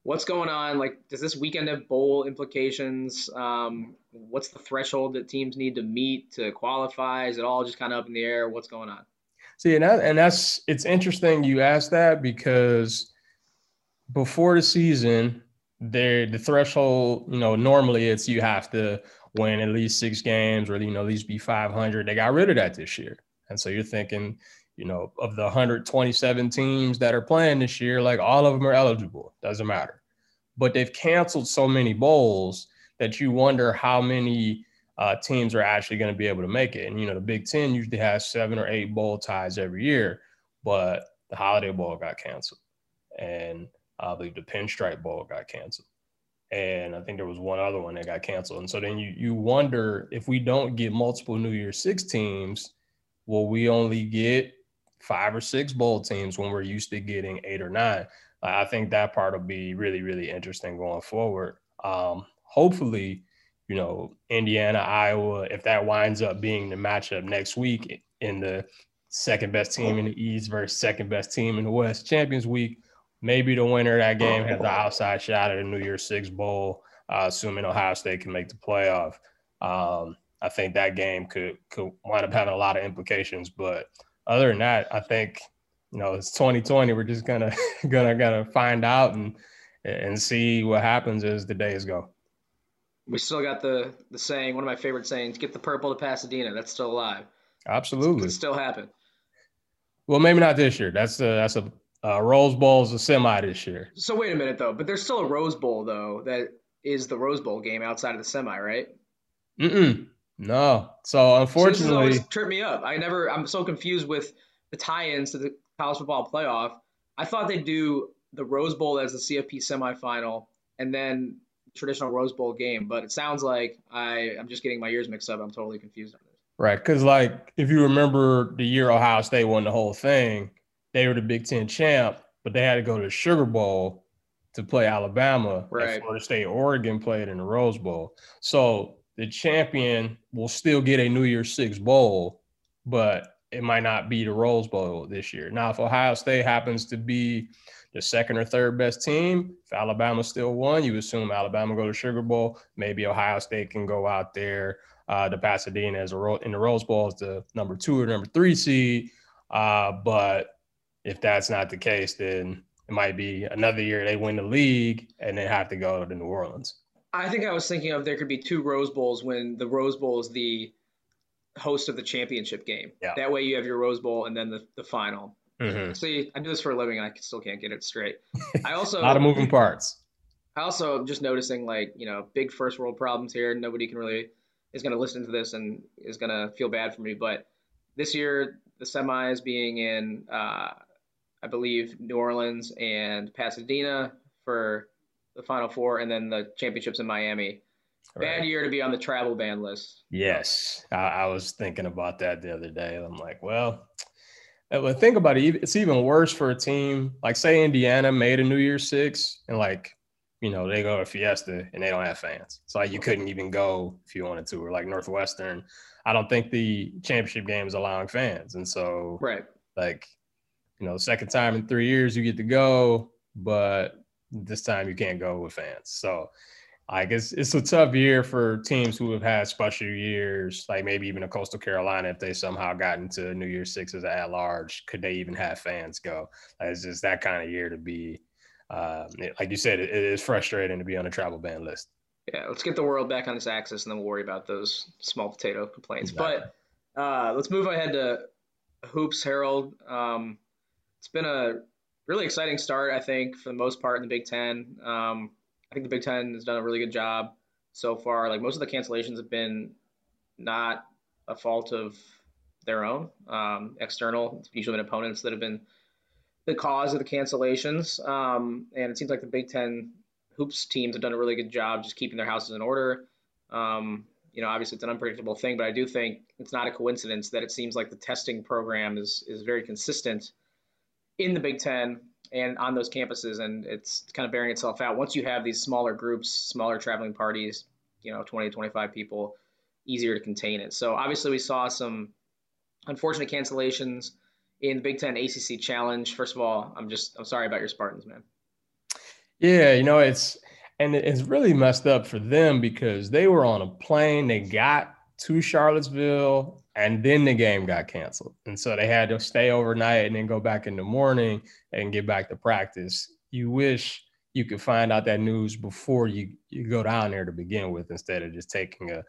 What's going on? Like, does this weekend have bowl implications? Um, what's the threshold that teams need to meet to qualify? Is it all just kind of up in the air? What's going on? See, and, that, and that's it's interesting you asked that because before the season, there the threshold, you know, normally it's you have to win at least six games or you know at least be 500. They got rid of that this year. And so you're thinking, you know, of the 127 teams that are playing this year, like all of them are eligible. Doesn't matter. But they've canceled so many bowls that you wonder how many uh, teams are actually going to be able to make it. And, you know, the Big Ten usually has seven or eight bowl ties every year, but the Holiday Bowl got canceled. And I believe the Pinstripe Bowl got canceled. And I think there was one other one that got canceled. And so then you, you wonder if we don't get multiple New Year's Six teams, will we only get five or six bowl teams when we're used to getting eight or nine? I think that part will be really, really interesting going forward. Um, hopefully, you know, Indiana, Iowa, if that winds up being the matchup next week in the second best team in the East versus second best team in the West Champions Week, maybe the winner of that game has the outside shot at a New Year's Six Bowl, uh, assuming Ohio State can make the playoff. Um, I think that game could could wind up having a lot of implications. But other than that, I think you know it's 2020. We're just gonna gonna gonna find out and and see what happens as the days go. We still got the the saying, one of my favorite sayings, "Get the purple to Pasadena." That's still alive. Absolutely, it still happen. Well, maybe not this year. That's a that's a uh, Rose Bowl is a semi this year. So wait a minute though, but there's still a Rose Bowl though that is the Rose Bowl game outside of the semi, right? Mm-mm. No. So unfortunately, so trip me up. I never. I'm so confused with the tie-ins to the college football playoff. I thought they'd do the Rose Bowl as the CFP semifinal, and then traditional Rose Bowl game. But it sounds like I I'm just getting my ears mixed up. I'm totally confused on this. Right, because like if you remember the year Ohio State won the whole thing, they were the Big Ten champ, but they had to go to the Sugar Bowl to play Alabama. Right. Florida State, Oregon played in the Rose Bowl. So the champion will still get a New Year's Six bowl, but it might not be the Rose Bowl this year. Now, if Ohio State happens to be the second or third best team, if Alabama still won, you assume Alabama go to Sugar Bowl. Maybe Ohio State can go out there uh, to Pasadena as a ro- in the Rose Bowl as the number two or number three seed. Uh, but if that's not the case, then it might be another year they win the league and then have to go to New Orleans. I think I was thinking of there could be two Rose Bowls when the Rose Bowl is the host of the championship game. Yeah. That way you have your Rose Bowl and then the, the final. Mm-hmm. See, I do this for a living and I still can't get it straight. I also a lot of moving parts. I also am just noticing like, you know, big first world problems here. Nobody can really is going to listen to this and is going to feel bad for me. But this year, the semis being in, uh, I believe, New Orleans and Pasadena for the Final Four, and then the championships in Miami. Right. Bad year to be on the travel ban list. Yes, I, I, was thinking about that the other day. I'm like, well, uh, but think about it. It's even worse for a team like, say, Indiana made a New Year's Six, and like, you know, they go to Fiesta and they don't have fans. So like, you couldn't even go if you wanted to. Or like Northwestern, I don't think the championship game is allowing fans, and so right, like, you know, second time in three years you get to go, but this time you can't go with fans. So I guess it's a tough year for teams who have had special years, like maybe even a Coastal Carolina, if they somehow got into New Year's Six as at large, could they even have fans go? Like, it's just that kind of year to be. Uh, like you said, it, it is frustrating to be on a travel ban list. Yeah, let's get the world back on its axis, and then we'll worry about those small potato complaints. Exactly. But uh, let's move ahead to hoops, Harold. Um, it's been a really exciting start, I think, for the most part in the Big Ten. Um, I think the Big Ten has done a really good job so far. Like most of the cancellations have been not a fault of their own, um, external. It's usually been opponents that have been the cause of the cancellations. Um, and it seems like the Big Ten hoops teams have done a really good job just keeping their houses in order. Um, you know, obviously it's an unpredictable thing, but I do think it's not a coincidence that it seems like the testing program is is very consistent in the Big Ten and on those campuses, and it's kind of bearing itself out. Once you have these smaller groups, smaller traveling parties, you know, 20 to 25 people, easier to contain it. So obviously, we saw some unfortunate cancellations in the Big Ten ACC Challenge. First of all, I'm just I'm sorry about your Spartans, man. Yeah, you know it's and it's really messed up for them because they were on a plane, they got to Charlottesville, and then the game got canceled. And so they had to stay overnight and then go back in the morning and get back to practice. You wish you could find out that news before you, you go down there to begin with instead of just taking a,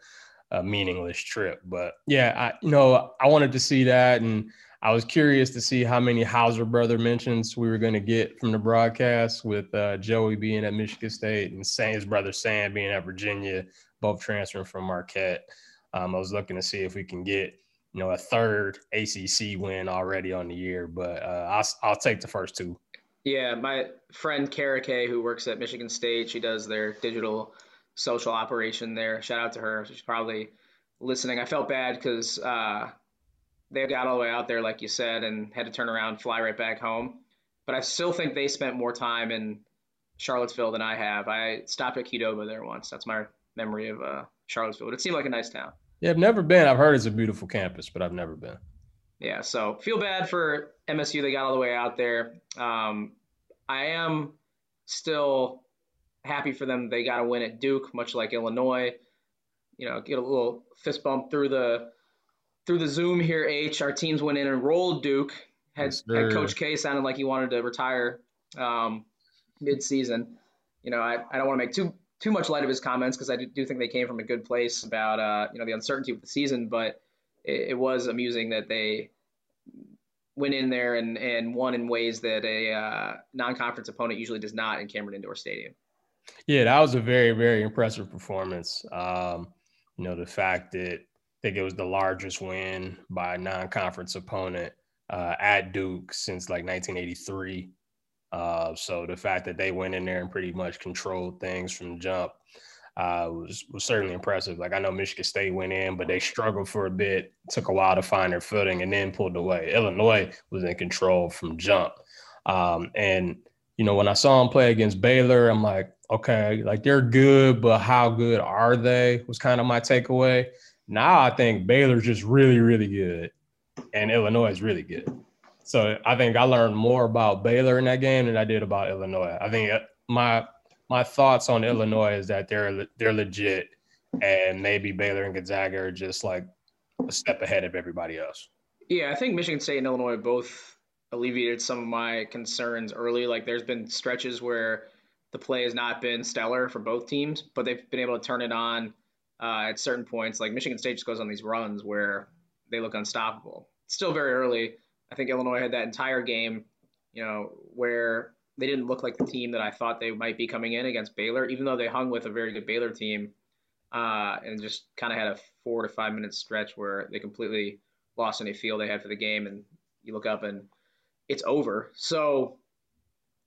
a meaningless trip. But yeah, I you know, I wanted to see that and I was curious to see how many Hauser brother mentions we were going to get from the broadcast with uh, Joey being at Michigan State and Sam, his brother Sam being at Virginia, both transferring from Marquette. Um, I was looking to see if we can get you know a third ACC win already on the year, but uh, I'll I'll take the first two. Yeah, my friend Kara Kay, who works at Michigan State, she does their digital social operation there. Shout out to her. She's probably listening. I felt bad because uh, they got all the way out there, like you said, and had to turn around, fly right back home. But I still think they spent more time in Charlottesville than I have. I stopped at Qdoba there once. That's my memory of uh, Charlottesville. It seemed like a nice town. Yeah, I've never been. I've heard it's a beautiful campus, but I've never been. Yeah, so feel bad for MSU. They got all the way out there. Um, I am still happy for them. They got a win at Duke, much like Illinois. You know, get a little fist bump through the through the Zoom here. H, our teams went in and rolled Duke. Had, Yes, had. Coach K sounded like he wanted to retire um, mid-season. You know, I, I don't want to make too too much light of his comments because I do, think they came from a good place about uh, you know the uncertainty of the season, but it, it was amusing that they went in there and, and won in ways that a uh, non-conference opponent usually does not in Cameron Indoor Stadium. Yeah, that was a very, very impressive performance. Um, you know, the fact that I think it was the largest win by a non-conference opponent uh, at Duke since like 1983. Uh, so the fact that they went in there and pretty much controlled things from jump uh, was was certainly impressive. Like I know Michigan State went in, but they struggled for a bit, took a while to find their footing, and then pulled away. Illinois was in control from jump, um, and you know when I saw them play against Baylor, I'm like, okay, like they're good, but how good are they? Was kind of my takeaway. Now I think Baylor's just really, really good, and Illinois is really good. So I think I learned more about Baylor in that game than I did about Illinois. I think uh, my my thoughts on Illinois is that they're they're legit, and maybe Baylor and Gonzaga are just like a step ahead of everybody else. Yeah, I think Michigan State and Illinois both alleviated some of my concerns early. Like there's been stretches where the play has not been stellar for both teams, but they've been able to turn it on uh, at certain points. Like Michigan State just goes on these runs where they look unstoppable. Still very early. I think Illinois had that entire game, you know, where they didn't look like the team that I thought they might be coming in against Baylor, even though they hung with a very good Baylor team, uh, and just kind of had a four to five minute stretch where they completely lost any feel they had for the game, and you look up and it's over. So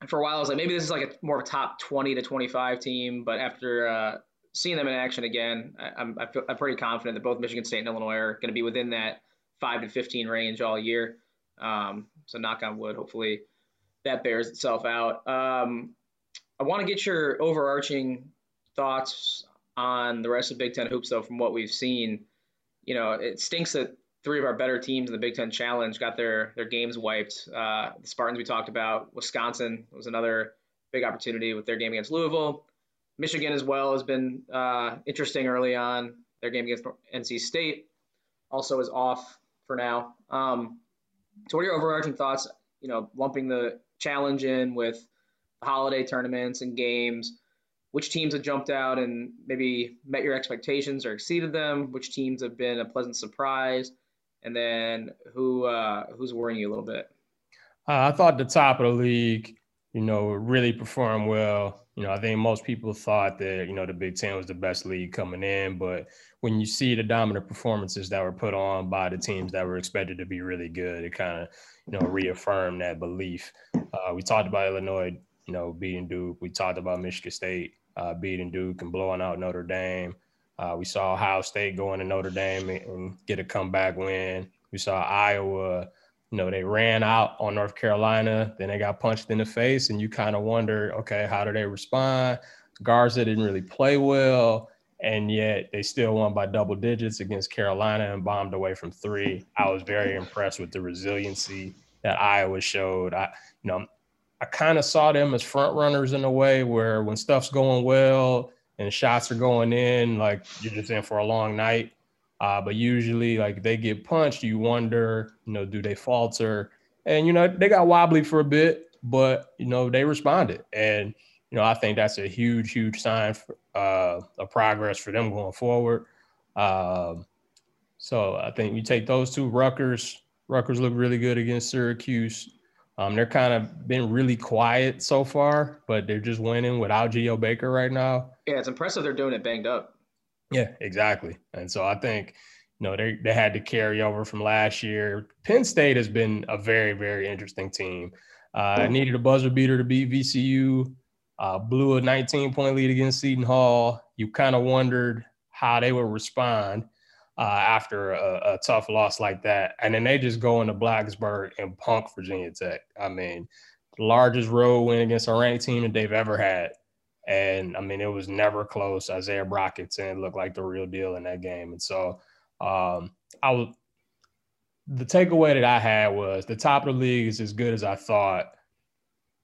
for a while, I was like, maybe this is like a more of a top 20 to 25 team, but after uh, seeing them in action again, I, I'm I feel, I'm pretty confident that both Michigan State and Illinois are going to be within that five to 15 range all year. Um, so knock on wood, hopefully that bears itself out. Um, I want to get your overarching thoughts on the rest of Big Ten hoops, though, from what we've seen. You know, it stinks that three of our better teams in the Big Ten Challenge got their their games wiped. Uh, the Spartans we talked about, Wisconsin was another big opportunity with their game against Louisville. Michigan as well has been uh, interesting early on. Their game against NC State also is off for now. Um, so, what are your overarching thoughts? You know, lumping the challenge in with holiday tournaments and games. Which teams have jumped out and maybe met your expectations or exceeded them? Which teams have been a pleasant surprise? And then who uh, who's worrying you a little bit? Uh, I thought the top of the league, you know, really performed well. You know, I think most people thought that, you know, the Big Ten was the best league coming in. But when you see the dominant performances that were put on by the teams that were expected to be really good, it kind of, you know, reaffirmed that belief. Uh, we talked about Illinois, you know, beating Duke. We talked about Michigan State uh, beating Duke and blowing out Notre Dame. Uh, we saw Ohio State going to Notre Dame and, and get a comeback win. We saw Iowa you know, they ran out on North Carolina, then they got punched in the face, and you kind of wonder, okay, how do they respond? Garza didn't really play well, and yet they still won by double digits against Carolina and bombed away from three. I was very impressed with the resiliency that Iowa showed. I, you know, I kind of saw them as front runners in a way where when stuff's going well and shots are going in, like you're just in for a long night. Uh, but usually, like they get punched, you wonder, you know, do they falter? And you know, they got wobbly for a bit, but you know, they responded, and you know, I think that's a huge, huge sign for, uh, of progress for them going forward. Um, so I think you take those two. Rutgers, Rutgers look really good against Syracuse. Um, they're kind of been really quiet so far, but they're just winning without Geo Baker right now. Yeah, it's impressive they're doing it banged up. Yeah, exactly. And so I think, you know, they they had to carry over from last year. Penn State has been a very, very interesting team. Uh, needed a buzzer beater to beat VCU. Uh, blew a 19 point lead against Seton Hall. You kind of wondered how they would respond uh, after a, a tough loss like that. And then they just go into Blacksburg and punk Virginia Tech. I mean, largest road win against a ranked team that they've ever had. And I mean, it was never close. Izaiah Brockington looked like the real deal in that game. And so um, I was the takeaway that I had was the top of the league is as good as I thought.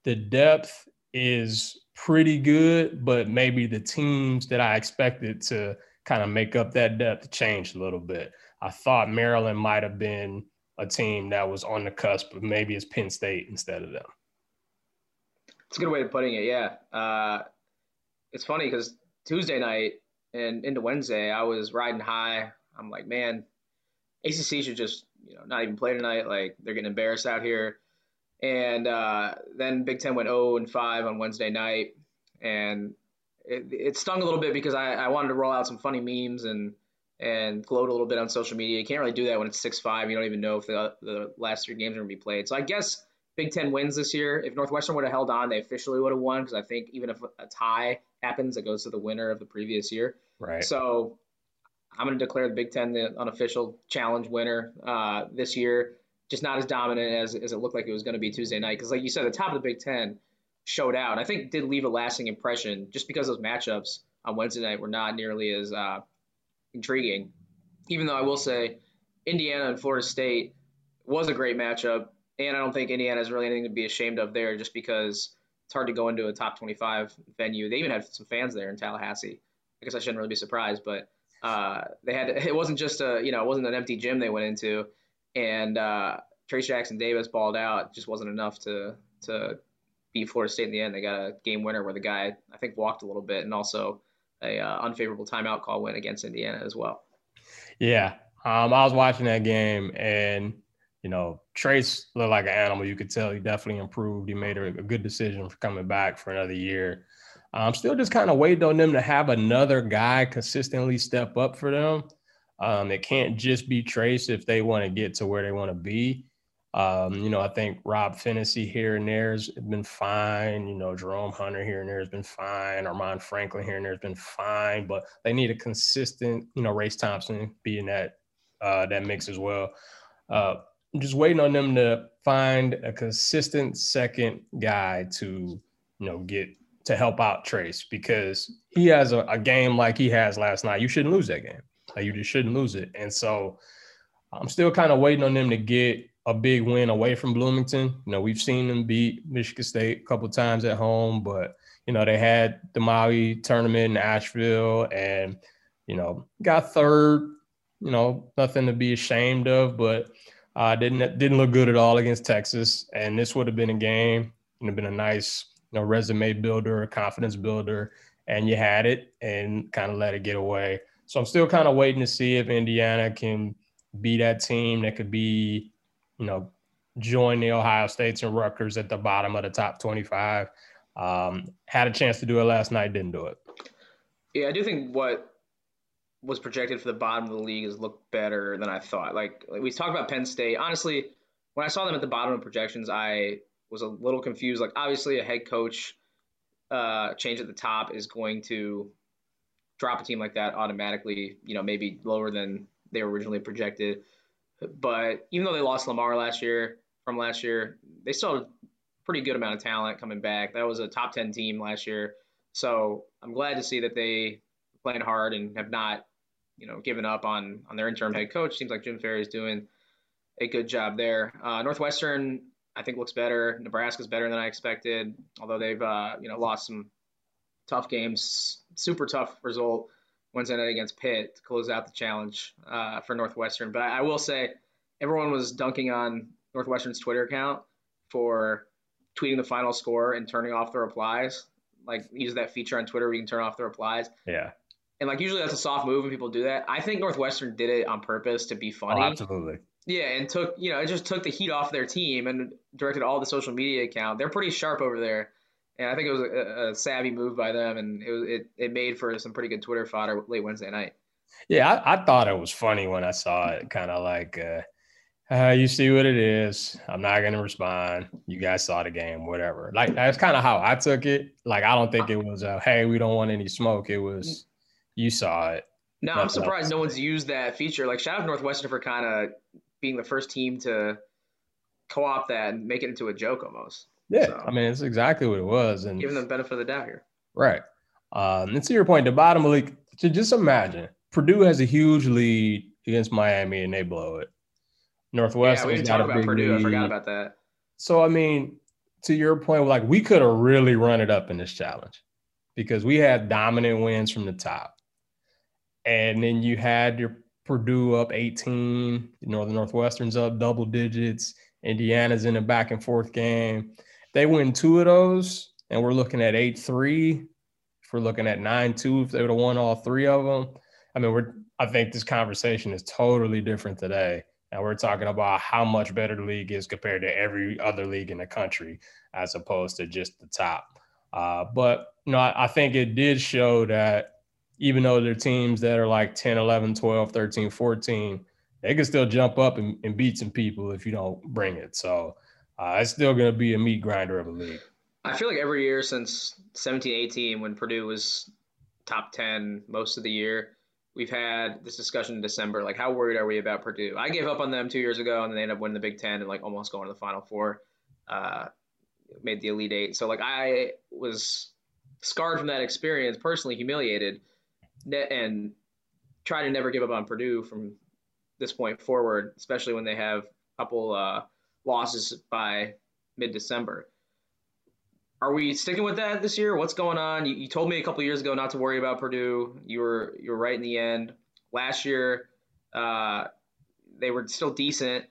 The depth is pretty good, but maybe the teams that I expected to kind of make up that depth changed a little bit. I thought Maryland might have been a team that was on the cusp, but maybe it's Penn State instead of them. It's a good way of putting it. Yeah. Uh, it's funny because Tuesday night and into Wednesday, I was riding high. I'm like, man, ACC should just you know not even play tonight. Like they're getting embarrassed out here. And uh, then Big Ten went 0 and 5 on Wednesday night, and it, it stung a little bit because I, I wanted to roll out some funny memes and and gloat a little bit on social media. You can't really do that when it's six five. You don't even know if the the last three games are going to be played. So I guess Big Ten wins this year. If Northwestern would have held on, they officially would have won because I think even if a tie happens, it goes to the winner of the previous year. Right. So I'm going to declare the Big Ten the unofficial challenge winner uh, this year. Just not as dominant as, as it looked like it was going to be Tuesday night. Because, like you said, the top of the Big Ten showed out. I think did leave a lasting impression just because those matchups on Wednesday night were not nearly as uh, intriguing. Even though I will say Indiana and Florida State was a great matchup. And I don't think Indiana has really anything to be ashamed of there just because it's hard to go into a top 25 venue. They even had some fans there in Tallahassee. I guess I shouldn't really be surprised, but uh, they had it wasn't just a you know it wasn't an empty gym they went into, and uh, Trayce Jackson Davis balled out. Just wasn't enough to to beat Florida State in the end. They got a game winner where the guy I think walked a little bit, and also a uh, unfavorable timeout call win against Indiana as well. Yeah, um, I was watching that game, and you know Trayce looked like an animal. You could tell he definitely improved. He made a, a good decision for coming back for another year. I'm still just kind of waiting on them to have another guy consistently step up for them. Um, it can't just be Trayce if they want to get to where they want to be. Um, you know, I think Rob Phinisee here and there has been fine. You know, Jerome Hunter here and there has been fine. Armaan Franklin here and there has been fine, but they need a consistent, you know, Race Thompson being that uh, that mix as well. Uh, just waiting on them to find a consistent second guy to, you know, get to help out Trayce because he has a, a, game like he has last night. You shouldn't lose that game. Like you just shouldn't lose it. And so I'm still kind of waiting on them to get a big win away from Bloomington. You know, we've seen them beat Michigan State a couple times at home, but you know, they had the Maui tournament in Asheville and you know, got third, you know, nothing to be ashamed of, but uh, didn't didn't look good at all against Texas. And this would have been a game, would have been a nice you know, resume builder, confidence builder, and you had it and kind of let it get away. So I'm still kind of waiting to see if Indiana can be that team that could be, you know, join the Ohio States and Rutgers at the bottom of the top 25. Um, had a chance to do it last night, didn't do it. Yeah, I do think what was projected for the bottom of the league has looked better than I thought. Like, like we talked about Penn State. Honestly, when I saw them at the bottom of projections, I was a little confused. Like obviously a head coach uh, change at the top is going to drop a team like that automatically. You know, maybe lower than they were originally projected. But even though they lost Lamar last year from last year, they still had a pretty good amount of talent coming back. That was a top ten team last year. So I'm glad to see that they playing hard and have not, you know, given up on on their interim head coach. Seems like Jim Ferry is doing a good job there. Uh, Northwestern I think looks better. Nebraska's better than I expected, although they've uh, you know lost some tough games. Super tough result Wednesday night against Pitt to close out the challenge uh, for Northwestern. But I, I, will say everyone was dunking on Northwestern's Twitter account for tweeting the final score and turning off the replies. Like use that feature on Twitter where you can turn off the replies. Yeah. And like usually that's a soft move when people do that. I think Northwestern did it on purpose to be funny. Oh, absolutely. Yeah, and took you know it just took the heat off their team and directed all the social media account. They're pretty sharp over there, and I think it was a, a savvy move by them, and it was it, it made for some pretty good Twitter fodder late Wednesday night. Yeah, I, I thought it was funny when I saw it. Kind of like, uh, uh, you see what it is. I'm not gonna respond. You guys saw the game, whatever. Like that's kind of how I took it. Like I don't think it was a hey, we don't want any smoke. It was you saw it. No, I'm surprised no one's used that feature. Like shout out Northwestern for kind of being the first team to co-opt that and make it into a joke almost. Yeah, so, I mean it's exactly what it was, and giving them benefit of the doubt here. Right. Um, and to your point, the bottom of league, to just imagine Purdue has a huge lead against Miami and they blow it. Northwestern. Yeah, we didn't about Purdue. Lead. I forgot about that. So I mean, to your point, like we could have really run it up in this challenge because we had dominant wins from the top. And then you had your Purdue up 18, Northern Northwestern's up double digits, Indiana's in a back and forth game. They win two of those, and we're looking at 8 3. If we're looking at 9 2, if they would have won all three of them. I mean, we're I think this conversation is totally different today. And we're talking about how much better the league is compared to every other league in the country, as opposed to just the top. Uh, but you know, I, I think it did show that even though they're teams that are like 10, 11, 12, 13, 14, they can still jump up and, and beat some people if you don't bring it. So uh, it's still going to be a meat grinder of a league. I feel like every year since 17, 18, when Purdue was top 10 most of the year, we've had this discussion in December. Like, how worried are we about Purdue? I gave up on them two years ago, and then they ended up winning the Big Ten and like almost going to the Final Four. Uh, made the Elite Eight. So like I was scarred from that experience, personally humiliated, and try to never give up on Purdue from this point forward, especially when they have a couple uh, losses by mid-December. Are we sticking with that this year? What's going on? You, you told me a couple years ago not to worry about Purdue. You were you were right in the end. Last year, uh, they were still decent.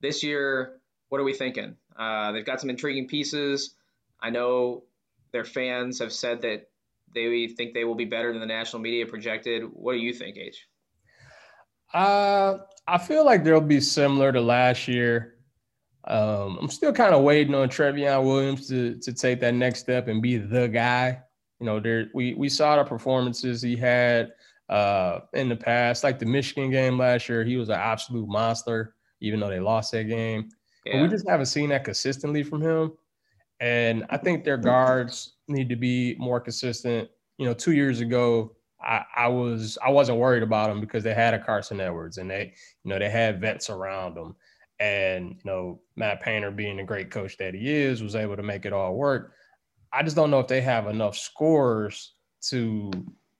This year, what are we thinking? Uh, they've got some intriguing pieces. I know their fans have said that they think they will be better than the national media projected. What do you think, H? Uh, I feel like they'll be similar to last year. Um, I'm still kind of waiting on Trevion Williams to to take that next step and be the guy. You know, there we we saw the performances he had uh, in the past, like the Michigan game last year. He was an absolute monster, even though they lost that game. Yeah. But we just haven't seen that consistently from him. And I think their guards need to be more consistent. You know, two years ago, I, I was I wasn't worried about them because they had a Carson Edwards and they, you know, they had vets around them. And you know, Matt Painter being the great coach that he is, was able to make it all work. I just don't know if they have enough scores to,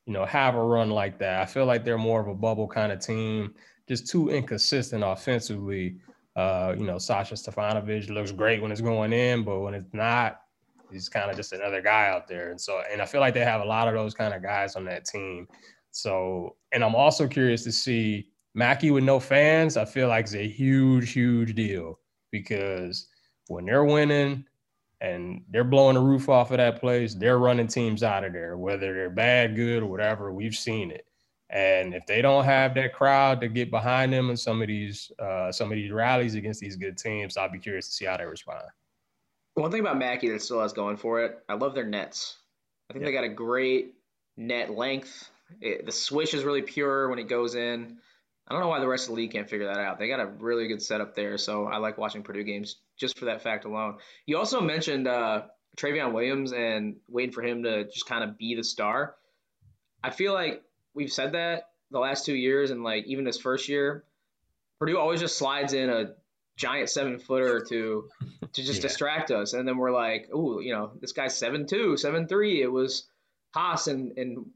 you know, have a run like that. I feel like they're more of a bubble kind of team, just too inconsistent offensively uh, you know, Sasha Stefanovic looks great when it's going in, but when it's not, he's kind of just another guy out there. And so, and I feel like they have a lot of those kind of guys on that team. So, and I'm also curious to see Mackey with no fans. I feel like it's a huge, huge deal because when they're winning and they're blowing the roof off of that place, they're running teams out of there, whether they're bad, good, or whatever. We've seen it. And if they don't have that crowd to get behind them in some of these uh, some of these rallies against these good teams, I'll be curious to see how they respond. One thing about Mackey that still has going for it, I love their nets. I think they got a great net length. It, the swish is really pure when it goes in. I don't know why the rest of the league can't figure that out. They got a really good setup there, so I like watching Purdue games just for that fact alone. You also mentioned uh, Trevion Williams and waiting for him to just kind of be the star. I feel like we've said that the last two years, and like even this first year, Purdue always just slides in a giant seven footer to to just yeah. distract us, and then we're like, oh, you know, this guy's seven two, seven three. It was Haas and, in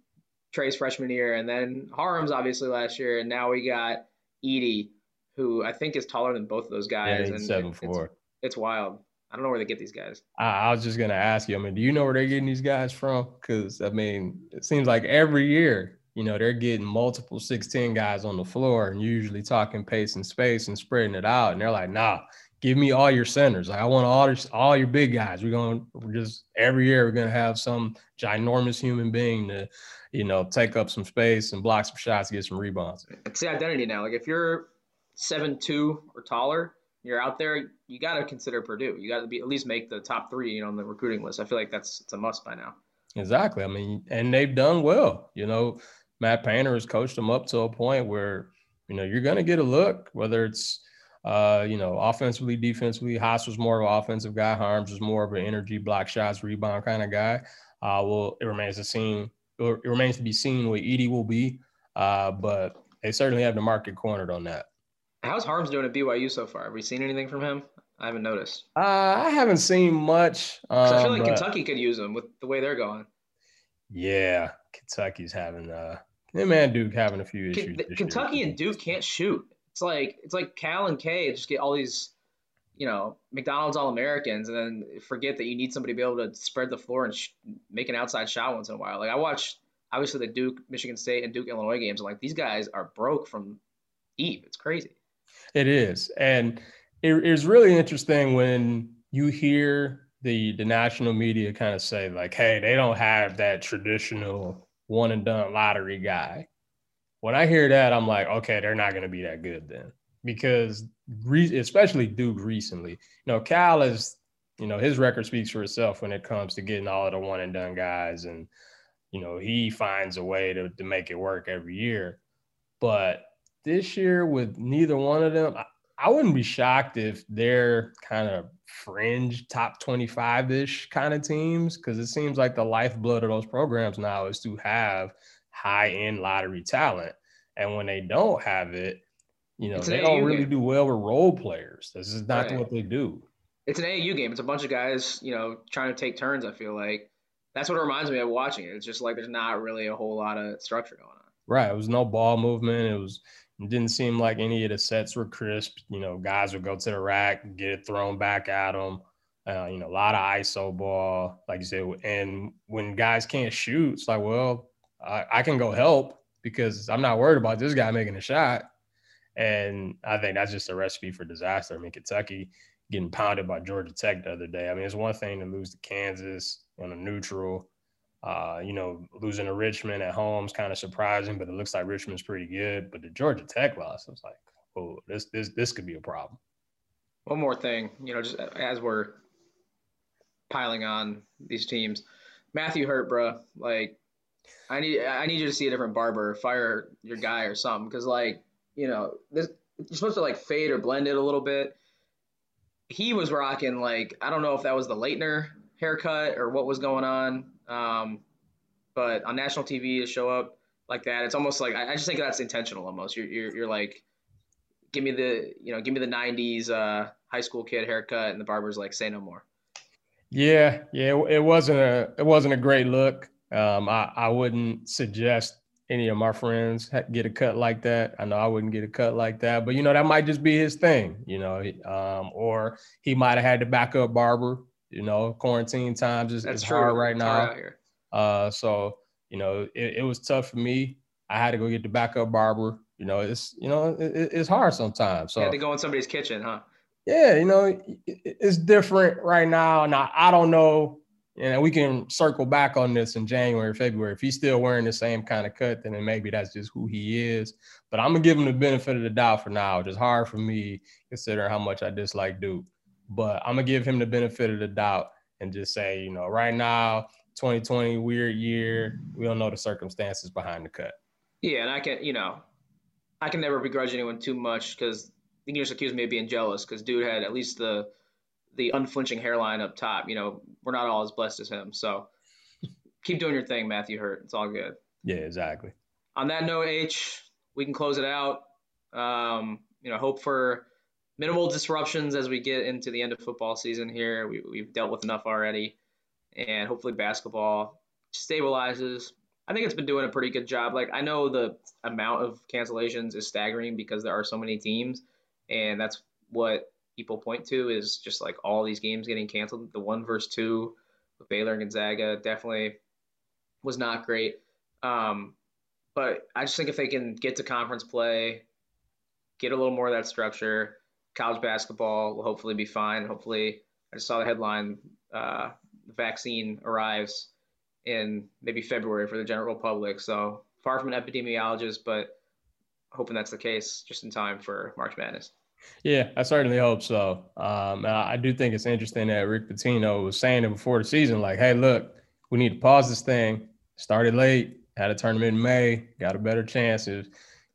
Trey's freshman year, and then Haarms obviously last year, and now we got Edey, who I think is taller than both of those guys. Yeah, and seven it, four. It's, it's wild. I don't know where they get these guys. I, I, was just gonna ask you. I mean, do you know where they're getting these guys from? Because I mean, it seems like every year you know, they're getting multiple 16 guys on the floor and usually talking pace and space and spreading it out. And they're like, nah, give me all your centers. Like, I want all this, all your big guys. We're going to just every year, we're going to have some ginormous human being to, you know, take up some space and block some shots, get some rebounds. It's the identity now. Like, if you're seven two or taller, you're out there, you got to consider Purdue. You got to be at least make the top three, you know, on the recruiting list. I feel like that's it's a must by now. Exactly. I mean, and they've done well. You know, Matt Painter has coached them up to a point where, you know, you're going to get a look, whether it's, uh, you know, offensively, defensively. Haas was more of an offensive guy. Haarms was more of an energy, block shots, rebound kind of guy. Uh, well, it remains to seen. It remains to be seen what Edey will be, uh, but they certainly have the market cornered on that. How's Haarms doing at BYU so far? Have we seen anything from him? I haven't noticed. Uh, I haven't seen much. Um, I feel um, like Kentucky could use him with the way they're going. Yeah, Kentucky's having uh, them and Duke having a few issues. Kentucky and Duke can't shoot. It's like it's like Cal and K just get all these, you know, McDonald's All Americans, and then forget that you need somebody to be able to spread the floor and sh- make an outside shot once in a while. Like I watched obviously the Duke, Michigan State, and Duke Illinois games, and like these guys are broke from Eve. It's crazy. It is, and it, it's really interesting when you hear the the national media kind of say like, "Hey, they don't have that traditional one and done lottery guy." When I hear that, I'm like, "Okay, they're not going to be that good then," because especially Duke recently, you know, Cal is, you know, his record speaks for itself when it comes to getting all of the one and done guys, and you know, he finds a way to to make it work every year. But this year, with neither one of them, I wouldn't be shocked if they're kind of fringe top 25 ish kind of teams because it seems like the lifeblood of those programs now is to have high end lottery talent. And when they don't have it, you know, It's they don't AAU really game. do well with role players. This is not Right. what they do. It's an AAU game. It's a bunch of guys, you know, trying to take turns. I feel like that's what it reminds me of watching it. It's just like there's not really a whole lot of structure going on. Right. It was no ball movement. It was it didn't seem like any of the sets were crisp. You know, guys would go to the rack, get it thrown back at them. Uh, you know, a lot of ISO ball, like you said. And when guys can't shoot, it's like, well, I, I can go help because I'm not worried about this guy making a shot. And I think that's just a recipe for disaster. I mean, Kentucky getting pounded by Georgia Tech the other day. I mean, it's one thing to lose to Kansas on a neutral. Uh, you know, losing to Richmond at home is kind of surprising, but it looks like Richmond's pretty good. But the Georgia Tech loss, I was like, oh, this this this could be a problem. One more thing, you know, just as we're piling on these teams, Matthew Hurt, bro, like I need I need you to see a different barber, fire your guy or something, because like you know this you're supposed to like fade or blend it a little bit. He was rocking like I don't know if that was the Laettner haircut or what was going on, um, but on national TV to show up like that, it's almost like I, I just think that's intentional. Almost you're you're, you're like give me the you know give me the 90s uh, high school kid haircut and the barber's like say no more Yeah, yeah, it, wasn't a it wasn't a great look. Um, I I wouldn't suggest any of my friends get a cut like that. I know I wouldn't get a cut like that, but you know that might just be his thing, you know, um, or he might have had to back up barber. You know, quarantine times is, is hard right It's now. hard. Uh, so you know, it, it was tough for me. I had to go get the backup barber. You know, it's you know, it, it- it's hard sometimes. So you had to go in somebody's kitchen huh yeah, you know, it- it- it's different right now. Now I don't know. You know, we can circle back on this in January, February. If he's still wearing the same kind of cut, then maybe that's just who he is. But I'm gonna give him the benefit of the doubt for now, is hard for me considering how much I dislike Duke. But I'm gonna give him the benefit of the doubt and just say, you know, right now, 2020, weird year. We don't know the circumstances behind the cut. yeah and i can you know i can never begrudge anyone too much because you can just accuse me of being jealous because dude had at least the the unflinching hairline up top you know we're not all as blessed as him so keep doing your thing matthew hurt it's all good Yeah, exactly. on that note, H, we can close it out. Um, you know, hope for minimal disruptions as we get into the end of football season here. We, we've dealt with enough already, and hopefully basketball stabilizes. I think it's been doing a pretty good job. Like I know the amount of cancellations is staggering because there are so many teams, and that's what people point to is just like all these games getting canceled. The one versus two with Baylor and Gonzaga definitely was not great. Um, but I just think if they can get to conference play, get a little more of that structure, college basketball will hopefully be fine. Hopefully, I just saw the headline: uh, the vaccine arrives in maybe February for the general public. So far from an epidemiologist, but hoping that's the case just in time for March Madness. Yeah, I certainly hope so. Um, I I do think it's interesting that Rick Pitino was saying it before the season, like, "Hey, look, we need to pause this thing. Started late, had a tournament in May, got a better chance of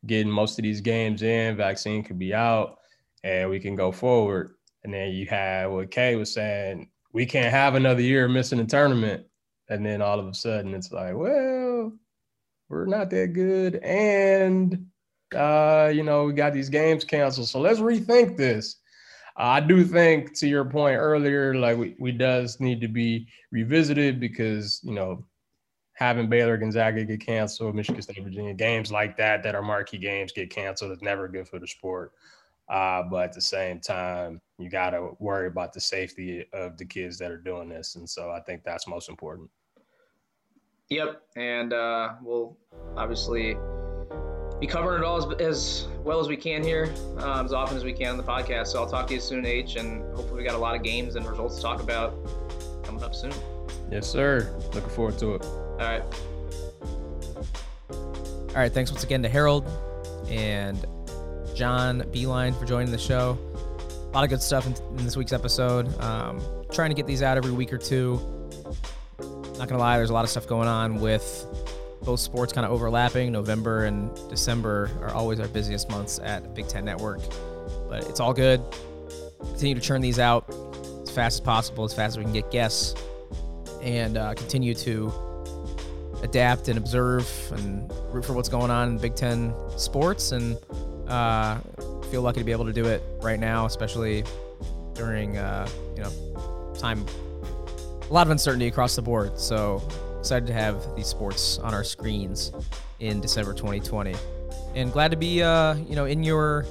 getting most of these games in. Vaccine could be out, and we can go forward." And then you have what K was saying: we can't have another year missing a tournament. And then all of a sudden, it's like, well, we're not that good, and uh, you know, we got these games canceled. So let's rethink this. I do think, to your point earlier, like we, we does need to be revisited because you know, having Baylor, Gonzaga get canceled, Michigan State, Virginia games like that that are marquee games get canceled is never good for the sport. Uh, but at the same time, you got to worry about the safety of the kids that are doing this, and so I think that's most important. Yep, and uh, we'll obviously be covering it all as, as well as we can here, um, as often as we can on the podcast. So I'll talk to you soon, H, and hopefully we got a lot of games and results to talk about coming up soon. Yes, sir. Looking forward to it. All right. All right. Thanks once again to Harold and John Beilein for joining the show. A lot of good stuff in, in this week's episode. Um, trying to get these out every week or two. Not gonna lie, there's a lot of stuff going on with both sports kind of overlapping. November and December are always our busiest months at Big Ten Network, but it's all good. Continue to churn these out as fast as possible, as fast as we can get guests, and uh, continue to adapt and observe and root for what's going on in Big Ten sports. And uh, feel lucky to be able to do it right now, especially during uh, you know time a lot of uncertainty across the board. So excited to have these sports on our screens in December 2020, and glad to be uh, you know in your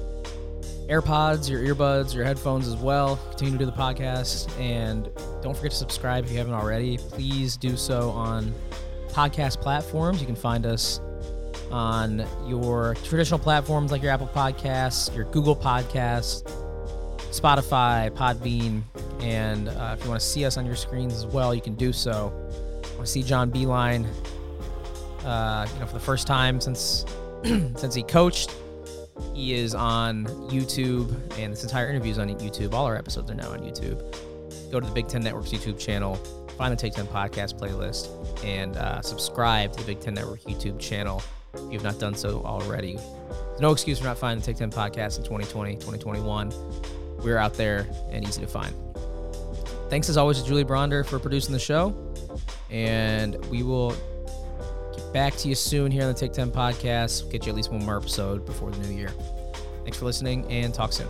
AirPods, your earbuds, your headphones as well. Continue to do the podcast, and don't forget to subscribe if you haven't already. Please do so on podcast platforms. You can find us on your traditional platforms like your Apple Podcasts, your Google Podcasts, Spotify, Podbean, and uh, if you want to see us on your screens as well, you can do so. I want to see John Beilein, uh, you know, for the first time since since he coached. He is on YouTube, and this entire interview is on YouTube. All our episodes are now on YouTube. Go to the Big Ten Network's YouTube channel, find the Take 10 podcast playlist, and uh, subscribe to the Big Ten Network YouTube channel if you have not done so already. There's no excuse for not finding the Take 10 podcast in 2020, 2021. We're out there and easy to find. Thanks as always to Julie Bronder for producing the show. And we will get back to you soon here on the Take 10 podcast. Get you at least one more episode before the new year. Thanks for listening and talk soon.